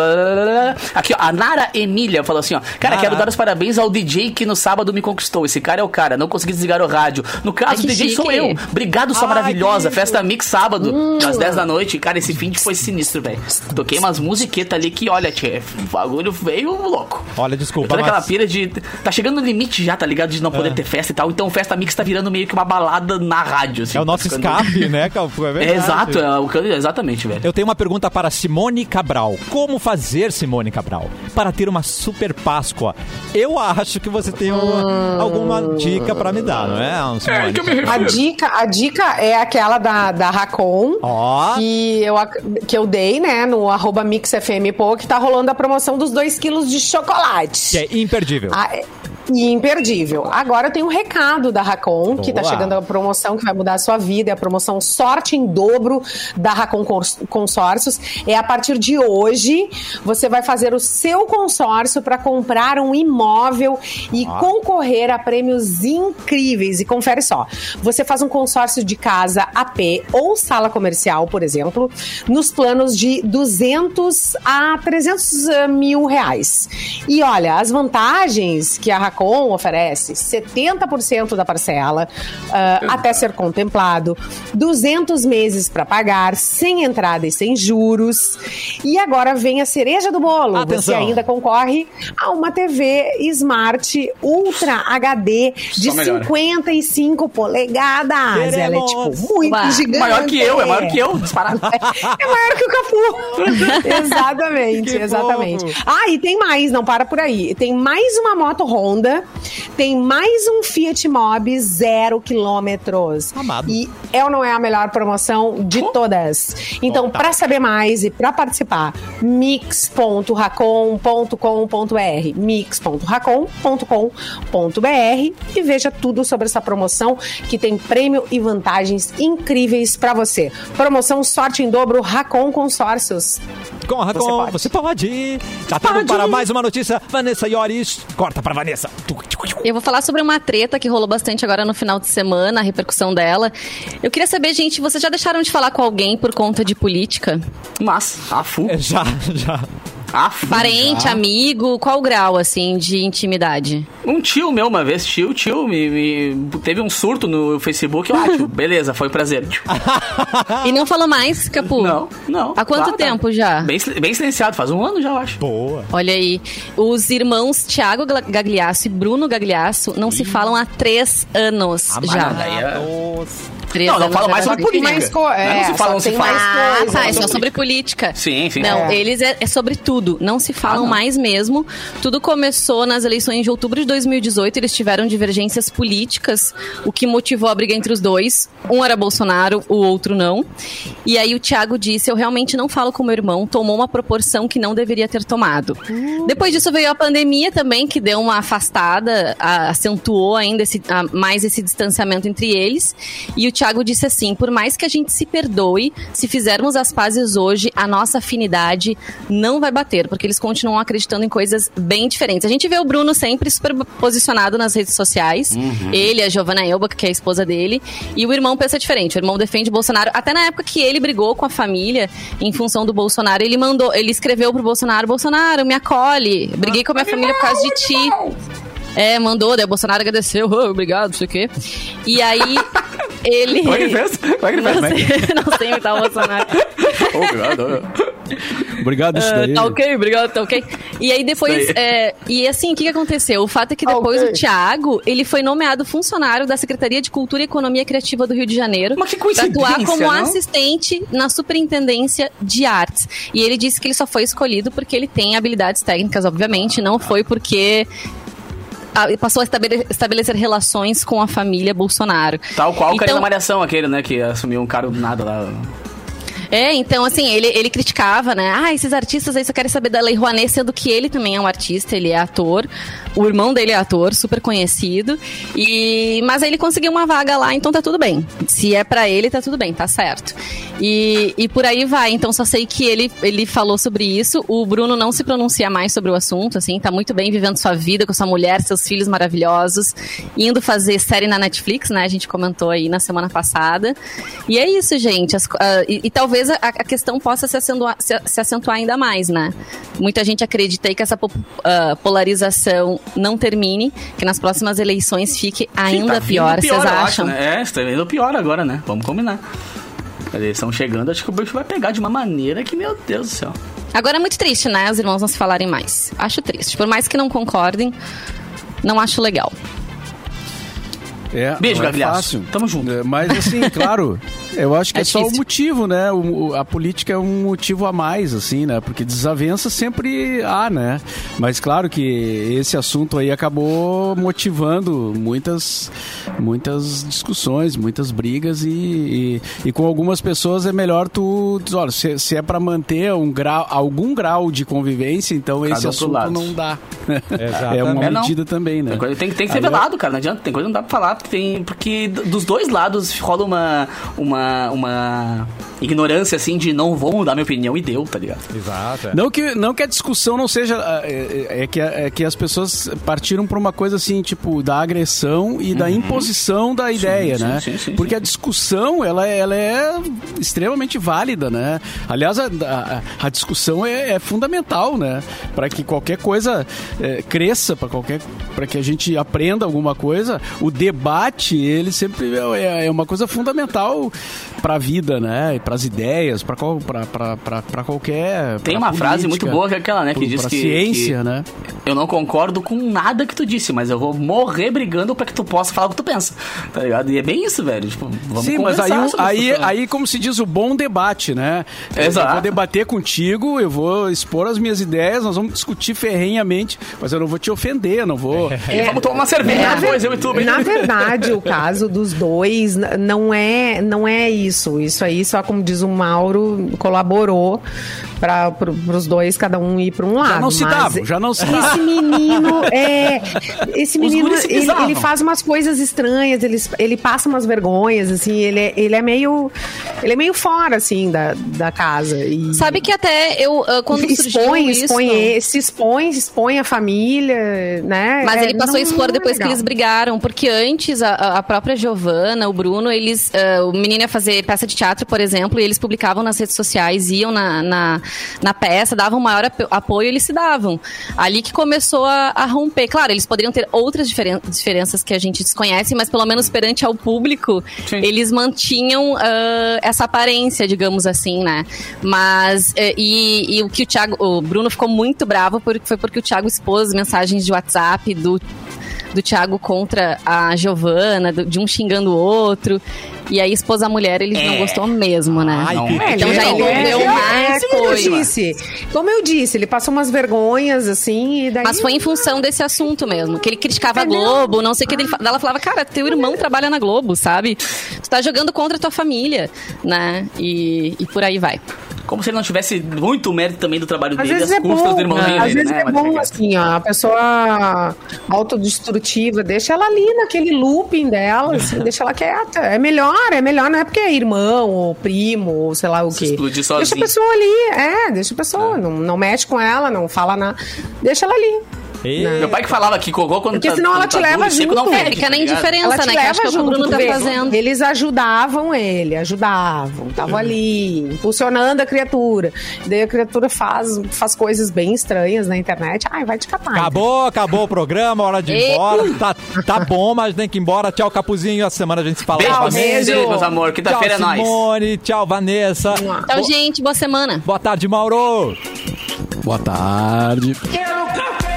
Aqui, ó. A Nara Emília falou assim, ó. Cara, Nara. quero dar os parabéns ao DJ que no sábado me conquistou. Esse cara é o cara. Não consegui desligar o rádio. No caso, Ai, o DJ sou chique. eu. Obrigado, sua Ai, maravilhosa. Festa Mix sábado, às 10 da noite. Cara, esse fim de foi sinistro, velho. Toquei umas musiquetas ali que, olha, tchê, o bagulho veio louco. Olha, desculpa, mas... pira de. Tá chegando no limite já, tá ligado? De não poder ter festa e tal. Então, Festa Mix tá virando meio que uma balada na rádio. assim, É o tá nosso ficando- escape, né, Calfu? É é, exato, é, o exatamente. Exatamente, velho. Eu tenho uma pergunta para Simone Cabral. Como fazer, Simone Cabral, para ter uma super Páscoa? Eu acho que você tem uma- alguma dica para me dar, não é, Simone? A dica, a dica é aquela da, da Racon. Ó. Que eu, que eu dei, né, no arroba MixFMPO, que tá rolando a promoção dos 2 quilos de chocolate. Que é imperdível. Ah, é- e imperdível. Agora eu tenho um recado da Racon, que tá chegando a promoção que vai mudar a sua vida. É a promoção Sorte em Dobro da Racon Cons- Consórcios. É a partir de hoje, você vai fazer o seu consórcio para comprar um imóvel e concorrer a prêmios incríveis. E confere só. Você faz um consórcio de casa AP ou sala comercial, por exemplo, nos planos de 200 a 300 mil reais. E olha, as vantagens que a Racon oferece, 70% da parcela ah, até ser contemplado, 200 meses para pagar, sem entrada e sem juros. E agora vem a cereja do bolo. Você Atenção. ainda concorre a uma TV Smart Ultra HD de Só melhora. 55 polegadas. Ela é tipo muito Uau. gigante. Maior que eu, é maior que eu, disparado. É maior que o Capu. exatamente, Que exatamente. Ah, e tem mais, não para por aí. Tem mais uma moto Honda, tem mais um Fiat Mobi zero quilômetros. Amado. E é ou não é a melhor promoção de todas? Então, Bom, tá. para saber mais e para participar, mix.racon.com.br mix.racon.com.br e veja tudo sobre essa promoção que tem prêmio e vantagens incríveis para você. Promoção Sorte em Dobro Racon Consórcios. Com a Racon, Você pode. você pode. Já tempo para mais uma notícia. Vanessa Iores, corta para Vanessa. Eu vou falar sobre uma treta que rolou bastante agora no final de semana, a repercussão dela. Eu queria saber, gente, vocês já deixaram de falar com alguém por conta de política? Mas, a fu. É, Já, já. Parente, amigo, qual o grau, assim, de intimidade? Um tio meu, uma vez, tio, tio, me, me- teve um surto no Facebook. Eu acho, beleza, foi um prazer, tio. E não falou mais, Capu? Não, não. Há quanto Claro, tempo tá. já? Bem, bem silenciado, faz um ano já, eu acho. Boa. Olha aí, os irmãos Tiago Gagliasso e Bruno Gagliasso não se falam há três anos Ah, já. daí é- Não, não anos fala mais sobre política. mais co- Não é, se fala, não se fala. mais Ah, coisa. tá, é só sobre política. Sim, sim. Não, É. eles é, é sobre tudo, não se falam Ah, não. mais mesmo. Tudo começou nas eleições de outubro de 2018, eles tiveram divergências políticas, o que motivou a briga entre os dois. Um era Bolsonaro, o outro não. E aí o Thiago disse: Eu realmente não falo com meu irmão, tomou uma proporção que não deveria ter tomado. Depois disso veio a pandemia também, que deu uma afastada, a- acentuou ainda esse- a- mais esse distanciamento entre eles. E o Thiago disse assim: por mais que a gente se perdoe, se fizermos as pazes hoje, a nossa afinidade não vai bater, porque eles continuam acreditando em coisas bem diferentes. A gente vê o Bruno sempre super posicionado nas redes sociais. Ele, a Giovanna Elba, que é a esposa dele, e o irmão pensa diferente. O irmão defende Bolsonaro. Até na época que ele brigou com a família em função do Bolsonaro, ele mandou, ele escreveu pro Bolsonaro: Bolsonaro, me acolhe. Briguei com a minha família por causa de ti. É, mandou, daí o Bolsonaro agradeceu, "Oh, obrigado, não sei o quê. E aí, ele. Como é que ele fez? Como é que ele fez? Não Como é que- sei, não sei imitar o Bolsonaro. Obrigado. Obrigado, isso Ah, daí. tá ok, obrigado, tá ok. E aí depois, é, e assim, o que, que aconteceu? O fato é que Tá depois ok. o Thiago, ele foi nomeado funcionário da Secretaria de Cultura e Economia Criativa do Rio de Janeiro. Mas que pra atuar coincidência, como não? assistente na Superintendência de Artes. E ele disse que ele só foi escolhido porque ele tem habilidades técnicas, obviamente, não foi porque ah, passou a estabele- estabelecer relações com a família Bolsonaro. Tal qual o cara Então- da Malhação, aquele, né, que assumiu um cargo do nada lá. É, então, assim, ele, ele criticava, né? Ah, esses artistas aí só querem saber da Lei Rouanet, sendo que ele também é um artista, ele é ator. O irmão dele é ator, super conhecido. E, mas aí ele conseguiu uma vaga lá, então tá tudo bem. Se é pra ele, tá tudo bem, tá certo. E, e por aí vai. Então só sei que ele, ele falou sobre isso. O Bruno não se pronuncia mais sobre o assunto, assim, tá muito bem vivendo sua vida com sua mulher, seus filhos maravilhosos, indo fazer série na Netflix, né? A gente comentou aí na semana passada. E é isso, gente. As ah, e, e talvez a, a questão possa se acentuar, se, se acentuar ainda mais, né? Muita gente acredita aí que essa ah, polarização não termine, que nas próximas eleições fique ainda Tá vindo pior. Vocês eu acho, acham? né? É, está vindo pior agora, né? Vamos combinar. Eles estão chegando, acho que o bicho vai pegar de uma maneira que, meu Deus do céu. Agora é muito triste, né? Os irmãos não se falarem mais. Acho triste. Por mais que não concordem, não acho legal. É, Beijo, não é Gagliasso. fácil. Tamo junto. É, Mas assim, claro, Eu acho que é, É só o motivo, né? O- o- a política é um motivo a mais, assim, né? Porque desavença sempre há, né? Mas claro que esse assunto aí acabou motivando muitas, muitas discussões, muitas brigas e, e, e com algumas pessoas é melhor tu, tu- olha, se, se é para manter um grau, algum grau de convivência, então esse um pro assunto lado. não dá. Exatamente. É uma É, medida também, né? Tem, tem- que ser Agora- velado, cara. Não adianta. Tem coisa que não dá pra falar. Tem, porque dos dois lados rola uma, uma, uma ignorância, assim, de não vou mudar minha opinião e deu, tá ligado? Exato. é. Não que, não que a discussão não seja. ah, É, é que, é que as pessoas partiram para uma coisa assim, tipo, da agressão e da imposição da ideia, sim, né? sim, sim, Porque sim. a discussão, ela, ela é extremamente válida, né? Aliás, a, a, a discussão é, é fundamental, né? Para que qualquer coisa é, cresça, para qualquer para que a gente aprenda alguma coisa, o debate, ele sempre é, é uma coisa fundamental para a vida, né? E para as ideias, para para qualquer. Tem pra uma frase política, muito boa que é aquela, né? Que pro- diz pra que. ciência, que né? Eu não concordo com nada que tu disse, mas eu vou morrer brigando pra que tu possa falar o que tu pensa. Tá ligado? E é bem isso, velho. Tipo, vamos Sim, mas aí, aí, aí, como se diz, o bom debate, né? Eu- Eu Exato. vou debater contigo, eu vou expor as minhas ideias, nós vamos discutir ferrenhamente, mas eu não vou te ofender, não vou. E vamos tomar uma cerveja depois, eu e tu. Na verdade, o caso dos dois não é, não é isso. Isso aí, só como diz o Mauro, colaborou para os dois, cada um ir para um lado. Já não se mas davam, já não se davam. Esse menino, é, esse menino, ele, ele faz umas coisas estranhas, ele, ele passa umas vergonhas, assim, ele, é- ele é meio, ele é meio fora, assim, da, da casa. E Sabe que até eu, ah, quando expõe, isso... expõe, ele- se expõe, expõe a família, né? Mas É, ele passou não- a expor não é depois que legal. eles brigaram, porque antes a, a própria Giovana, o Bruno, eles. ah, o menino ia fazer peça de teatro, por exemplo, e eles publicavam nas redes sociais, iam na, na, na peça, davam maior ap- apoio, eles se davam. Ali que começou a, a romper. Claro, eles poderiam ter outras diferen- diferenças que a gente desconhece, mas pelo menos perante ao público, Sim. eles mantinham ah, essa aparência, digamos assim, né? Mas. eh, e, e o que o Thiago. O Bruno ficou muito bravo porque foi porque o Thiago expôs mensagens de WhatsApp do do Thiago contra a Giovana, do- de um xingando o outro. E aí expôs a mulher, ele não gostou mesmo, né? Ai, É, Então já ele- envolveu é, mais é, como eu coisa. disse, como eu disse, ele passou umas vergonhas assim e daí Mas foi em função desse assunto mesmo, que ele criticava a? Globo, não sei o que. Ela falava, cara, teu irmão trabalha na Globo, sabe? Tu tá jogando contra a tua família, né? E, e por aí vai. Como se ele não tivesse muito mérito também do trabalho Às dele, vezes as é custas bom, do irmãozinho às dele, vezes né? é bom assim, ó, a pessoa autodestrutiva, deixa ela ali naquele looping dela, assim, deixa ela quieta. É melhor, é melhor, não é porque é irmão ou primo ou sei lá o Se quê. explodir Deixa a sozinho. pessoa ali, é, deixa a pessoa, não, não mexe com ela, não fala nada, deixa ela ali. E- Não. Meu pai que falava que cocô quando Porque tá, senão ela quando te tá leva duro junto. não É, fede, fica na tá indiferença. Ela né, que acho que é o que o Bruno tá fazendo. Eles ajudavam ele, ajudavam, estavam ali, impulsionando a criatura. Daí a criatura faz, faz coisas bem estranhas na internet. Ai, vai te catar. Acabou, acabou o programa, hora de ir embora. Tá, tá bom, mas tem que ir embora. Tchau, Capuzinho. Essa semana a gente se fala Beijo vocês, beijo. meus amor. Quinta-feira é tchau, nóis. Simone. Tchau, Vanessa. Tchau, gente. Boa semana. Boa tarde, Mauro. Boa tarde. Quero café!